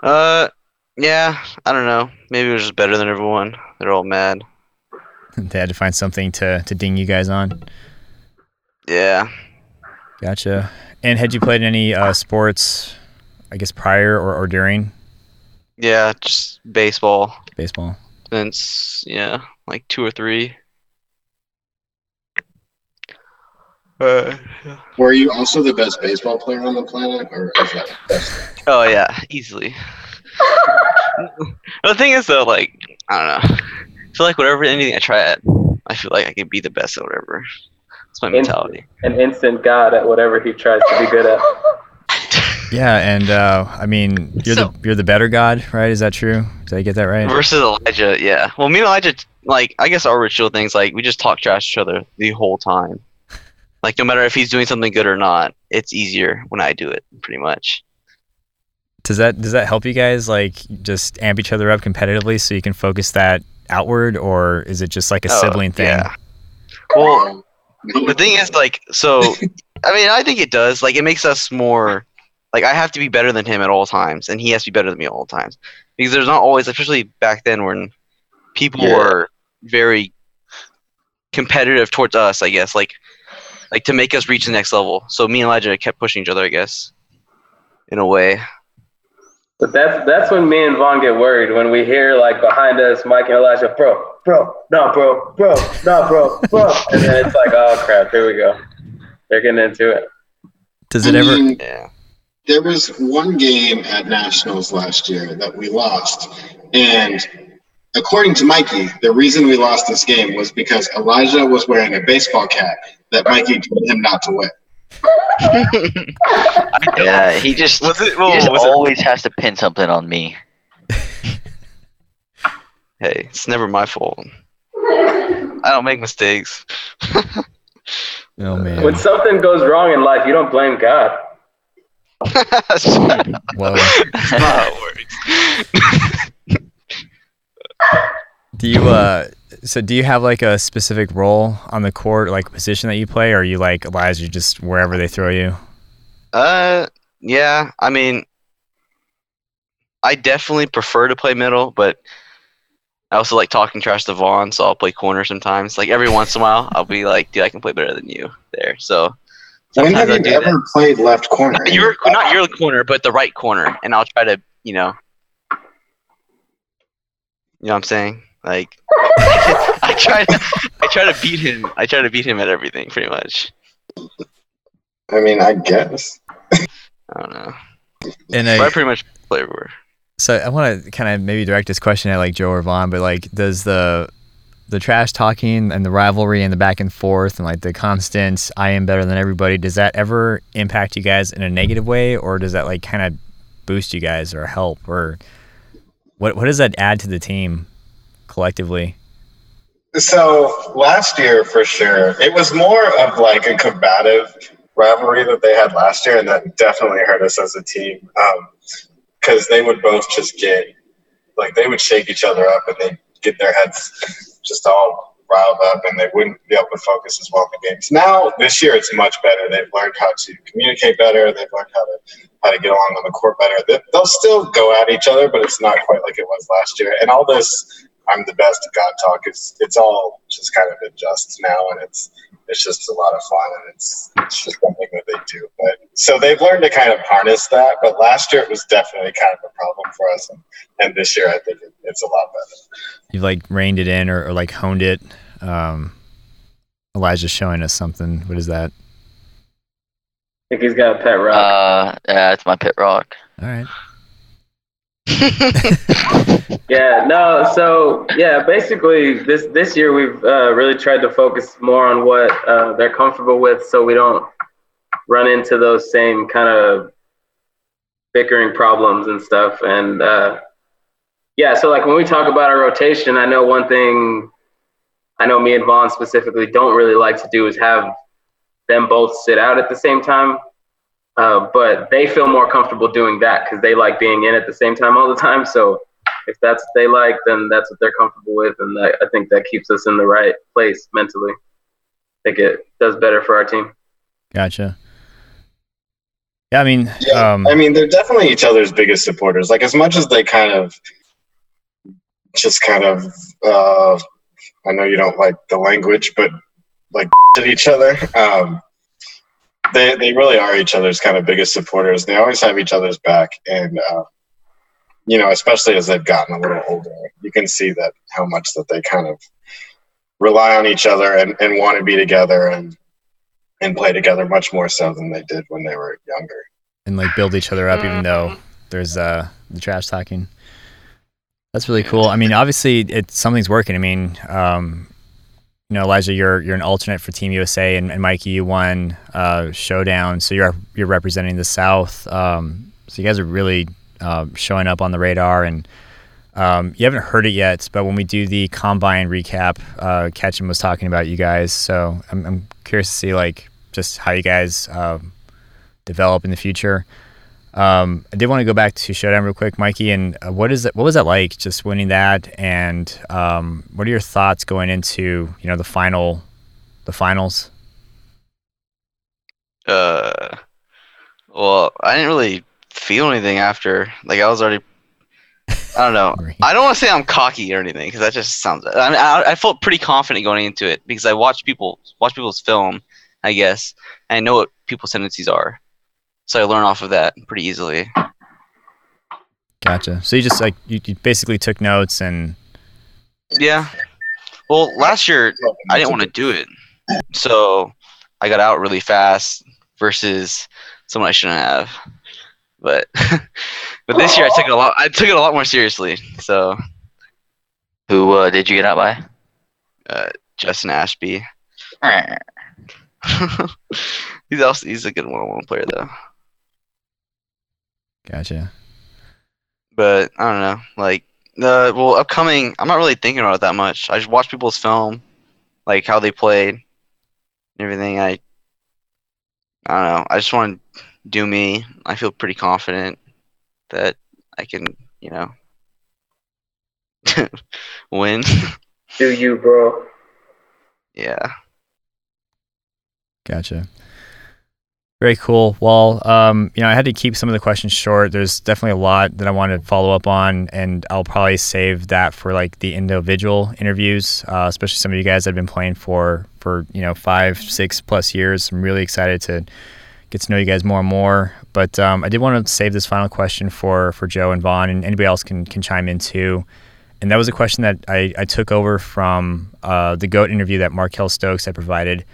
Uh, yeah, I don't know. Maybe it was just better than everyone. They're all mad. they had to find something to to ding you guys on. Yeah. Gotcha. And had you played any uh, sports, I guess prior or, or during Yeah, just baseball. baseball? Since yeah, like two or three. Uh, Were you also the best baseball player on the planet, or is that best? oh yeah, easily. the thing is though, like I don't know. I feel like whatever anything I try at, I feel like I can be the best at whatever. That's my mentality. An instant god at whatever he tries to be good at. Yeah, and uh, I mean, you're So- the you're the better god, right? Is that true? Did I get that right? Versus Elijah, yeah. Well, me and Elijah, like, I guess our ritual things, like, we just talk trash to each other the whole time. Like, no matter if he's doing something good or not, it's easier when I do it, pretty much. Does that does that help you guys like just amp each other up competitively so you can focus that outward, or is it just like a Oh, sibling thing? yeah. Well, the thing is, like, so, I mean, I think it does. Like, it makes us more, like, I have to be better than him at all times, and he has to be better than me at all times. Because there's not always, especially back then when people Yeah. were very competitive towards us, I guess. Like, like to make us reach the next level. So me and Elijah kept pushing each other, I guess, in a way. But that's that's when me and Vaughn get worried when we hear like behind us, Mike and Elijah, bro, bro, no, bro, bro, no, bro, bro, and then it's like, oh crap, here we go. They're getting into it. Does I it ever? mean, Yeah. there was one game at nationals last year that we lost, and according to Mikey, the reason we lost this game was because Elijah was wearing a baseball cap that Mikey told him not to wear. Yeah, he just Was it? he just was it always has to pin something on me. hey, it's never my fault. I don't make mistakes. Oh man. When something goes wrong in life, you don't blame God. That's not how it works. Do you uh? So do you have like a specific role on the court, like position that you play, or are you like Elijah, just wherever they throw you? Uh, yeah. I mean, I definitely prefer to play middle, but I also like talking trash to Vaughn, so I'll play corner sometimes. Like every once in a while, I'll be like, "Dude, I can play better than you there." So When have I you ever that. played left corner? You're not your corner, but the right corner, and I'll try to, you know, you know what I'm saying? Like, I try to, I try to beat him. I try to beat him at everything, pretty much. I mean, I guess. I don't know. And But I, I pretty much play everywhere. so I want to kind of maybe direct this question at like Joe or Vaughn, but like, does the the trash talking and the rivalry and the back and forth and like the constant "I am better than everybody" does that ever impact you guys in a negative way, or does that like kind of boost you guys or help, or what what does that add to the team collectively? So last year, for sure, it was more of like a combative rivalry that they had last year, and that definitely hurt us as a team um, because they would both just get like they would shake each other up and they get their heads just all riled up, and they wouldn't be able to focus as well in the games. Now this year, it's much better. They've learned how to communicate better. They've learned how to how to get along on the court better. They'll still go at each other, but it's not quite like it was last year. And all this I'm the best at God talk. It's it's all just kind of adjusts now, and it's it's just a lot of fun, and it's it's just something that they do. But so they've learned to kind of harness that. But last year it was definitely kind of a problem for us, and, and this year I think it, it's a lot better. You've like reined it in or, or like honed it. Um, Elijah's showing us something. What is that? I think he's got a pet rock. Uh, yeah, it's my pit rock. All right. Yeah, no. So yeah, basically this this year we've uh, really tried to focus more on what uh, they're comfortable with, so we don't run into those same kind of bickering problems and stuff. And uh, yeah, so like when we talk about our rotation, I know one thing. I know me and Vaughn specifically don't really like to do is have them both sit out at the same time. Uh, but they feel more comfortable doing that because they like being in at the same time all the time. So if that's what they like, then that's what they're comfortable with, and that, I think that keeps us in the right place mentally. I think it does better for our team. Gotcha. Yeah, I mean, Yeah, um, I mean, they're definitely each other's biggest supporters. Like as much as they kind of just kind of uh, I know you don't like the language, but like at each other. Um, they they really are each other's kind of biggest supporters. They always have each other's back, and uh, you know, especially as they've gotten a little older, you can see that how much that they kind of rely on each other and, and want to be together and and play together much more so than they did when they were younger. and like build each other up, even though there's uh the trash talking. That's really cool. I mean, obviously, it's something's working. I mean, um, you know, Elijah, you're you're an alternate for Team USA, and, and Mikey, you won uh, Showdown, so you're you're representing the South. Um, so you guys are really uh, showing up on the radar, and um, you haven't heard it yet. But when we do the combine recap, uh, Ketchum was talking about you guys, so I'm, I'm curious to see like just how you guys um, develop in the future. Um, I did want to go back to Showdown real quick, Mikey, and uh, what is it? What was that like, just winning that? And um, what are your thoughts going into you know the final, the finals? Uh, well, I didn't really feel anything after. Like I was already. I don't know. I don't want to say I'm cocky or anything because that just sounds. I mean, I, I felt pretty confident going into it because I watched people watch people's film, I guess. And I know what people's tendencies are, so I learn off of that pretty easily. Gotcha. So you just like you, you basically took notes and Yeah. Well, last year I didn't want to do it, so I got out really fast versus someone I shouldn't have. But but this year I took it a lot. I took it a lot more seriously. So Who uh, did you get out by? uh, Justin Ashby. he's also he's a good one-on-one player though. Gotcha. But I don't know, like the well upcoming. I'm not really thinking about it that much. I just watch people's film, like how they played, and everything. I I don't know. I just want to do me. I feel pretty confident that I can, you know, win. Do you, bro? yeah. Gotcha. Very cool. Well, um, you know, I had to keep some of the questions short. There's definitely a lot that I want to follow up on, and I'll probably save that for like the individual interviews, uh, especially some of you guys that have been playing for for you know five, six plus years. I'm really excited to get to know you guys more and more. But um, I did want to save this final question for for Joe and Vaughn, and anybody else can can chime in too. And that was a question that I, I took over from uh, the GOAT interview that Markel Stokes had provided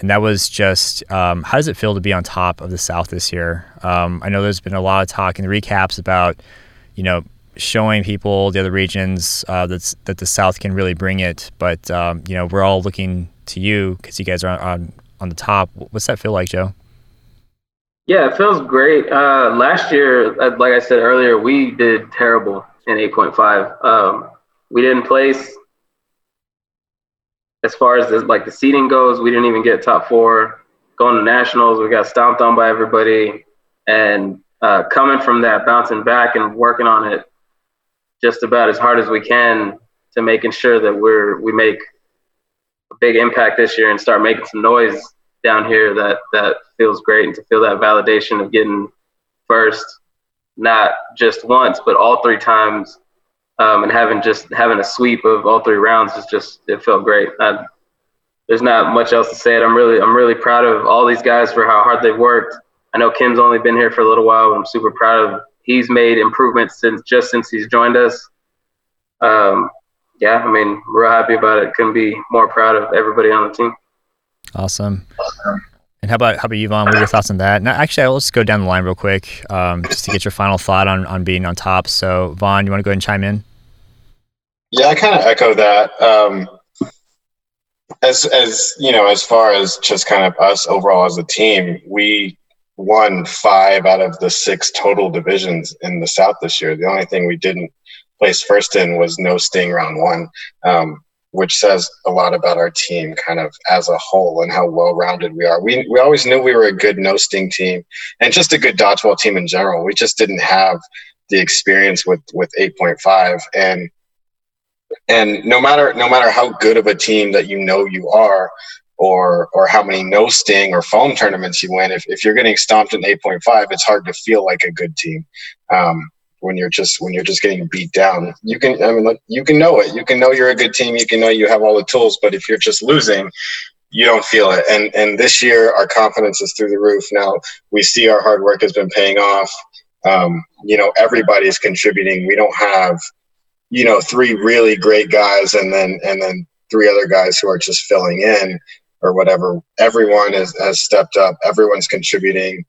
and that was just um, how does it feel to be on top of the South this year? Um, I know there's been a lot of talk in the recaps about, you know, showing people the other regions uh, that's that the South can really bring it, but um, you know, we're all looking to you because you guys are on, on the top. What's that feel like, Joe? Yeah, it feels great. Uh, last year, uh, like I said earlier, we did terrible in 8.5. Um, we didn't place as far as the, like the seating goes. We didn't even get top four. Going to nationals, we got stomped on by everybody. And uh, coming from that, bouncing back and working on it just about as hard as we can to making sure that we're we make a big impact this year and start making some noise down here that that feels great and to feel that validation of getting first not just once but all three times um, and having just having a sweep of all three rounds is just it felt great. I, there's not much else to say. It i'm really i'm really proud of all these guys for how hard they've worked. I know kim's only been here for a little while i'm super proud of he's made improvements since just since he's joined us. Um, yeah i mean real happy about it. Couldn't be more proud of everybody on the team. Awesome. And how about how about you, Vaughn? What are your thoughts on that? Now, actually, let's go down the line real quick, um, just to get your final thought on, on being on top. So, Vaughn, you want to go ahead and chime in? Yeah, I kind of echo that. Um, as as you know, as far as just kind of us overall as a team, we won five out of the six total divisions in the South this year. The only thing we didn't place first in was no sting round one. Um, which says a lot about our team kind of as a whole and how well rounded we are. We, we always knew we were a good no sting team and just a good dodgeball team in general. We just didn't have the experience with, with 8.5 and and no matter no matter how good of a team that you know you are or or how many no sting or foam tournaments you win if, if you're getting stomped in 8.5 it's hard to feel like a good team um, when you're just when you're just getting beat down. You can I mean like you can know it. You can know you're a good team. You can know you have all the tools. But if you're just losing, you don't feel it. And and this year our confidence is through the roof. Now we see our hard work has been paying off. Um, you know everybody's contributing. We don't have you know three really great guys and then and then three other guys who are just filling in or whatever. Everyone is, has stepped up. Everyone's contributing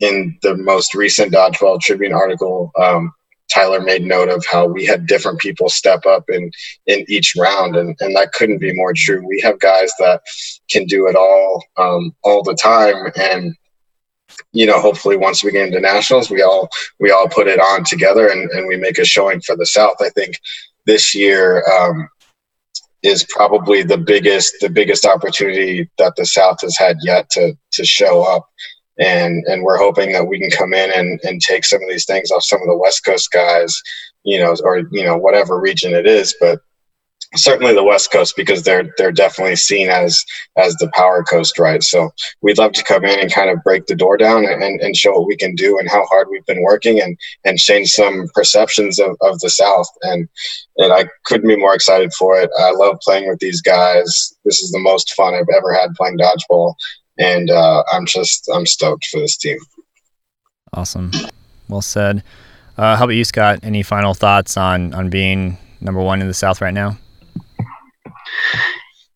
in the most recent Dodgeball Tribune article, um, Tyler made note of how we had different people step up in in each round, and, and that couldn't be more true. We have guys that can do it all um, all the time, and you know, hopefully, once we get into nationals, we all we all put it on together, and, and we make a showing for the South. I think this year. Um, is probably the biggest the biggest opportunity that the South has had yet to to show up and and we're hoping that we can come in and, and take some of these things off some of the West Coast guys, you know, or you know whatever region it is, but certainly the West Coast because they're they're definitely seen as as the power coast, right? So we'd love to come in and kind of break the door down and, and show what we can do and how hard we've been working and and change some perceptions of, of the South and and I couldn't be more excited for it. I love playing with these guys. This is the most fun I've ever had playing dodgeball and uh, I'm just I'm stoked for this team. Awesome, well said. Uh, how about you, Scott? Any final thoughts on on being number one in the South right now?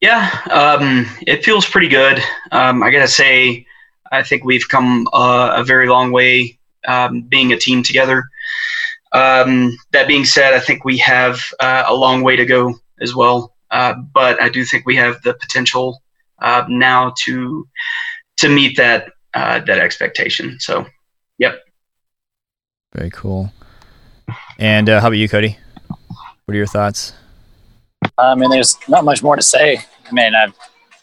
Yeah, um, it feels pretty good. Um, I gotta say, I think we've come uh, a very long way um, being a team together. Um, that being said, I think we have uh, a long way to go as well. Uh, but I do think we have the potential uh, now to to meet that uh, that expectation. So, yep. Very cool. And uh, how about you, Cody? What are your thoughts? I mean, there's not much more to say. I mean, I'm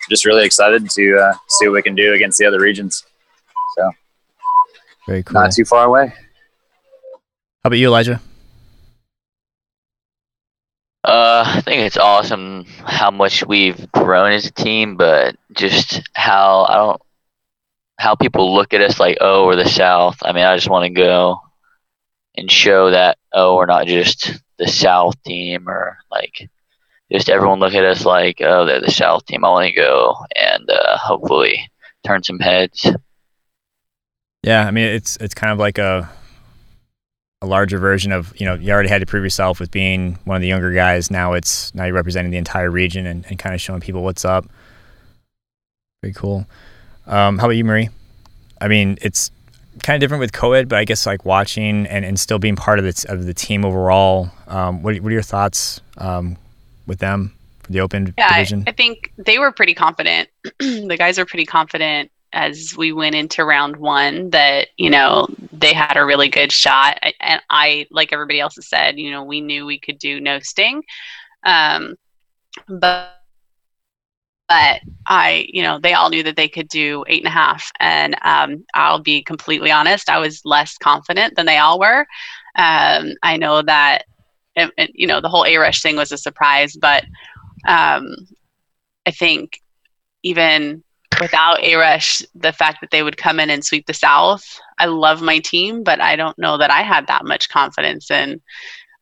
just really excited to uh, see what we can do against the other regions. So, very cool. Not too far away. How about you, Elijah? Uh, I think it's awesome how much we've grown as a team, but just how I don't how people look at us like, oh, we're the South. I mean, I just want to go and show that oh, we're not just the South team or like just everyone look at us like oh, they're the South team. I want to go and uh, hopefully turn some heads. Yeah, I mean, it's it's kind of like a a larger version of you know you already had to prove yourself with being one of the younger guys. Now it's now you're representing the entire region and, and kind of showing people what's up. Very cool. Um, how about you, Marie? I mean, it's kind of different with co-ed, but I guess like watching and, and still being part of the of the team overall. Um, what what are your thoughts um, with them for the open yeah, division? I, I think they were pretty confident. the guys are pretty confident as we went into round one that you know they had a really good shot and i like everybody else has said you know we knew we could do no sting um, but but I, you know, they all knew that they could do eight and a half. And um, I'll be completely honest, I was less confident than they all were. Um, I know that, it, it, you know, the whole A rush thing was a surprise, but um, I think even without A Rush, the fact that they would come in and sweep the South, I love my team, but I don't know that I had that much confidence in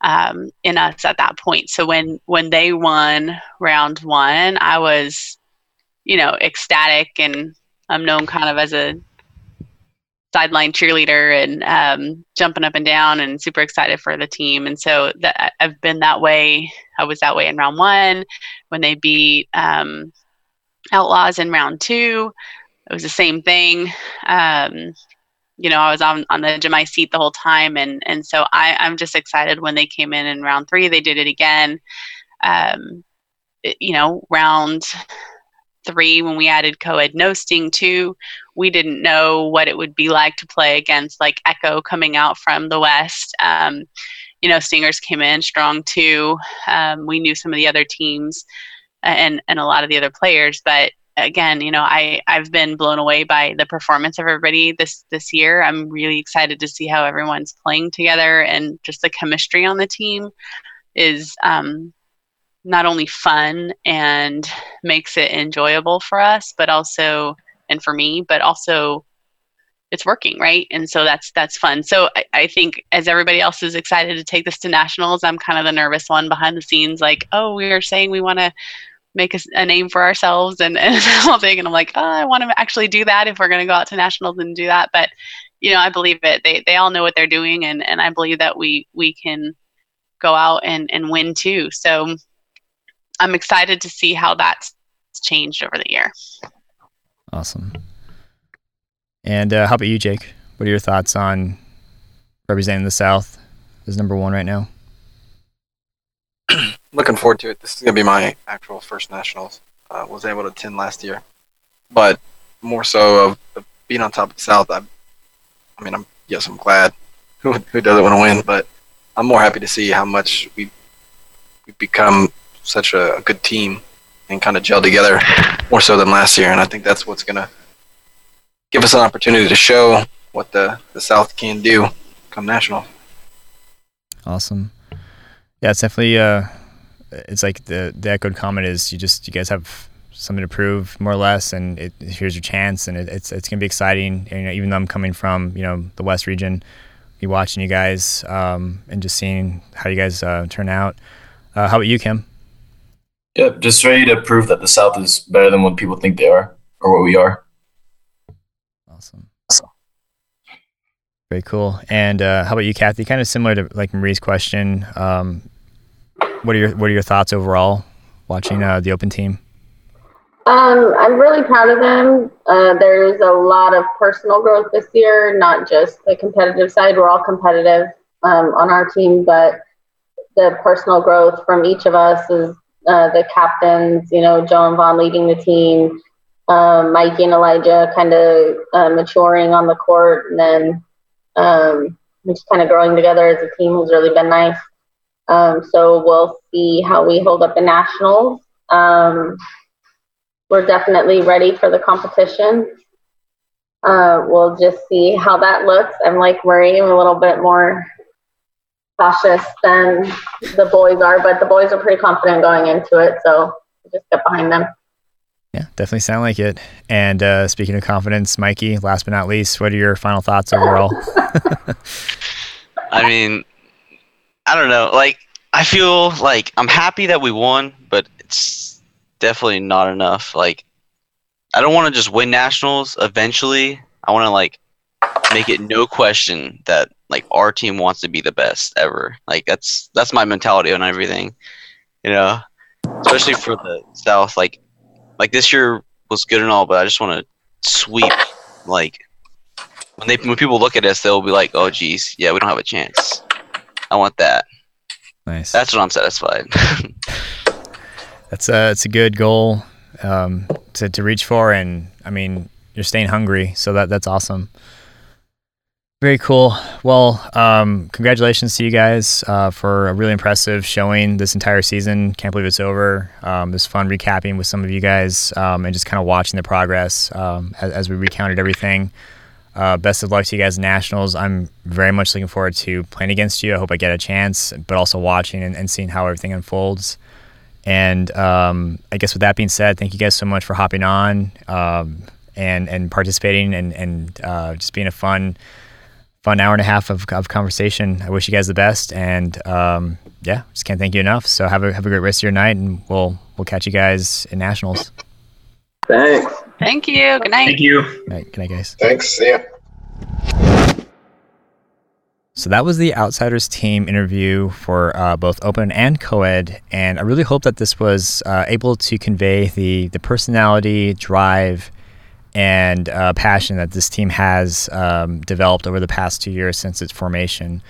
um, in us at that point. So when when they won round one, I was, you know, ecstatic, and I'm known kind of as a sideline cheerleader and um, jumping up and down and super excited for the team. And so that I've been that way. I was that way in round one when they beat um, Outlaws in round two. It was the same thing. Um, you know, I was on, on the edge of my seat the whole time. And, and so I, I'm just excited when they came in in round three, they did it again. Um, it, you know, round three, when we added co-ed no sting too, we didn't know what it would be like to play against like Echo coming out from the West. Um, you know, Stingers came in strong too. Um, we knew some of the other teams and and a lot of the other players. But again, you know, I I've been blown away by the performance of everybody this this year. I'm really excited to see how everyone's playing together and just the chemistry on the team is um, not only fun and makes it enjoyable for us, but also and for me, but also it's working right and so that's that's fun so I, I, think as everybody else is excited to take this to nationals i'm kind of the nervous one behind the scenes like oh we are saying we want to make a, a, name for ourselves and, and the whole thing. And I'm like, oh, I want to actually do that if we're going to go out to nationals and do that. But, you know, I believe it. They, they all know what they're doing. And, and I believe that we, we can go out and, and win too. So I'm excited to see how that's changed over the year. Awesome. And uh, how about you, Jake? What are your thoughts on representing the South as number one right now? looking forward to it. This is gonna be my actual first nationals. Uh, was able to attend last year, but more so of, of being on top of the South. I, I mean, I'm yes, I'm glad. Who who doesn't want to win? But I'm more happy to see how much we we've become such a, a good team and kind of gel together more so than last year. And I think that's what's gonna give us an opportunity to show what the the South can do come national. Awesome. Yeah, it's definitely uh, it's like the the echoed comment is you just you guys have something to prove more or less, and it, here's your chance, and it, it's it's gonna be exciting. And, you know, even though I'm coming from you know the West region, be watching you guys um, and just seeing how you guys uh, turn out. Uh, how about you, Kim? Yeah, just ready to prove that the South is better than what people think they are or what we are. awesome Very cool. And uh, how about you, Kathy? Kind of similar to like Marie's question. Um, what are your What are your thoughts overall watching uh, the Open team? Um, I'm really proud of them. Uh, there's a lot of personal growth this year, not just the competitive side. We're all competitive um, on our team, but the personal growth from each of us is uh, the captains, you know, Joe and Vaughn leading the team, um, Mikey and Elijah kind of uh, maturing on the court, and then um, just kind of growing together as a team has really been nice. Um, so we'll see how we hold up in nationals. Um, we're definitely ready for the competition. Uh, we'll just see how that looks. I'm like worrying a little bit more cautious than the boys are, but the boys are pretty confident going into it. So just get behind them. Yeah, definitely sound like it. And uh, speaking of confidence, Mikey, last but not least, what are your final thoughts overall? I mean, I don't know. Like, I feel like I'm happy that we won, but it's definitely not enough. Like, I don't want to just win nationals eventually. I want to, like, make it no question that, like, our team wants to be the best ever. Like, that's that's my mentality on everything, you know? Especially for the South. Like, like this year was good and all, but I just want to sweep. Like when they when people look at us, they'll be like, "Oh, geez, yeah, we don't have a chance." I want that. Nice. That's what I'm satisfied. that's a it's a good goal um, to to reach for, and I mean you're staying hungry, so that that's awesome. Very cool. Well, um, congratulations to you guys uh, for a really impressive showing this entire season. Can't believe it's over. Um, it was fun recapping with some of you guys um, and just kind of watching the progress um, as, as, we recounted everything. Uh, best of luck to you guys nationals. I'm very much looking forward to playing against you. I hope I get a chance, but also watching and, and seeing how everything unfolds. And um, I guess with that being said, thank you guys so much for hopping on um, and and participating and and uh, just being a fun fun hour and a half of, of conversation. I wish you guys the best, and um, yeah, just can't thank you enough. So have a have a great rest of your night, and we'll we'll catch you guys in nationals. Thanks. Thank you. Good night. Thank you. Good night, good night guys. Thanks. See ya. So that was the Outsiders team interview for uh, both open and co-ed, and I really hope that this was uh, able to convey the the personality, drive, and uh, passion that this team has um, developed over the past two years since its formation.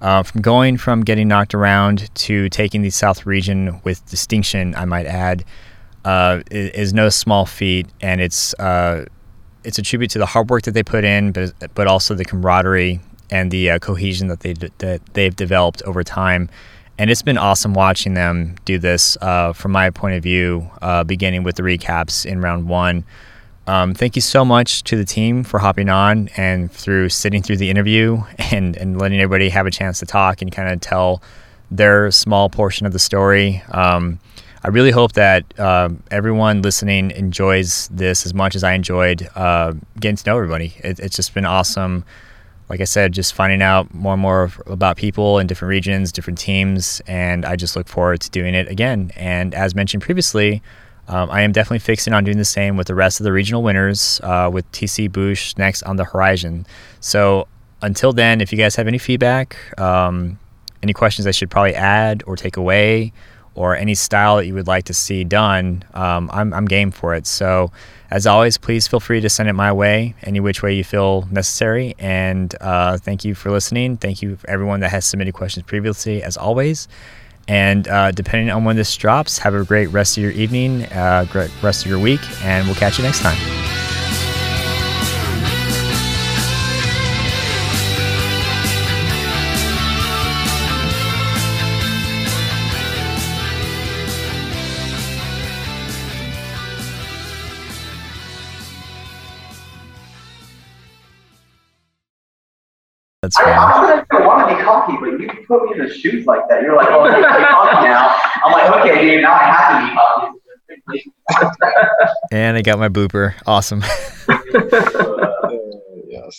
Uh, from going from getting knocked around to taking the South region with distinction, I might add, uh, is no small feat, and it's uh, it's a tribute to the hard work that they put in, but but also the camaraderie and the uh, cohesion that they that they've developed over time. And it's been awesome watching them do this uh, from my point of view, beginning with the recaps in round one. Um, thank you so much to the team for hopping on and through sitting through the interview and, and letting everybody have a chance to talk and kind of tell their small portion of the story. Um, I really hope that uh, everyone listening enjoys this as much as I enjoyed uh, getting to know everybody. It, it's just been awesome. Like I said, just finding out more and more about people in different regions, different teams, and I just look forward to doing it again. And as mentioned previously, um, I am definitely fixing on doing the same with the rest of the regional winners, uh, with TC Bush next on the horizon. So until then, if you guys have any feedback, um, any questions I should probably add or take away, or any style that you would like to see done, um, I'm, I'm game for it. So as always, please feel free to send it my way, any which way you feel necessary. And uh, thank you for listening. Thank you everyone that has submitted questions previously, as always. And uh, depending on when this drops, have a great rest of your evening, uh, great rest of your week, and we'll catch you next time. That's I, I was want to be cocky, but you put me in the shoes like that. You're like, oh, I'm cocky now. I'm like, okay, dude, now I have to be cocky. and I got my blooper. Awesome. uh, yes.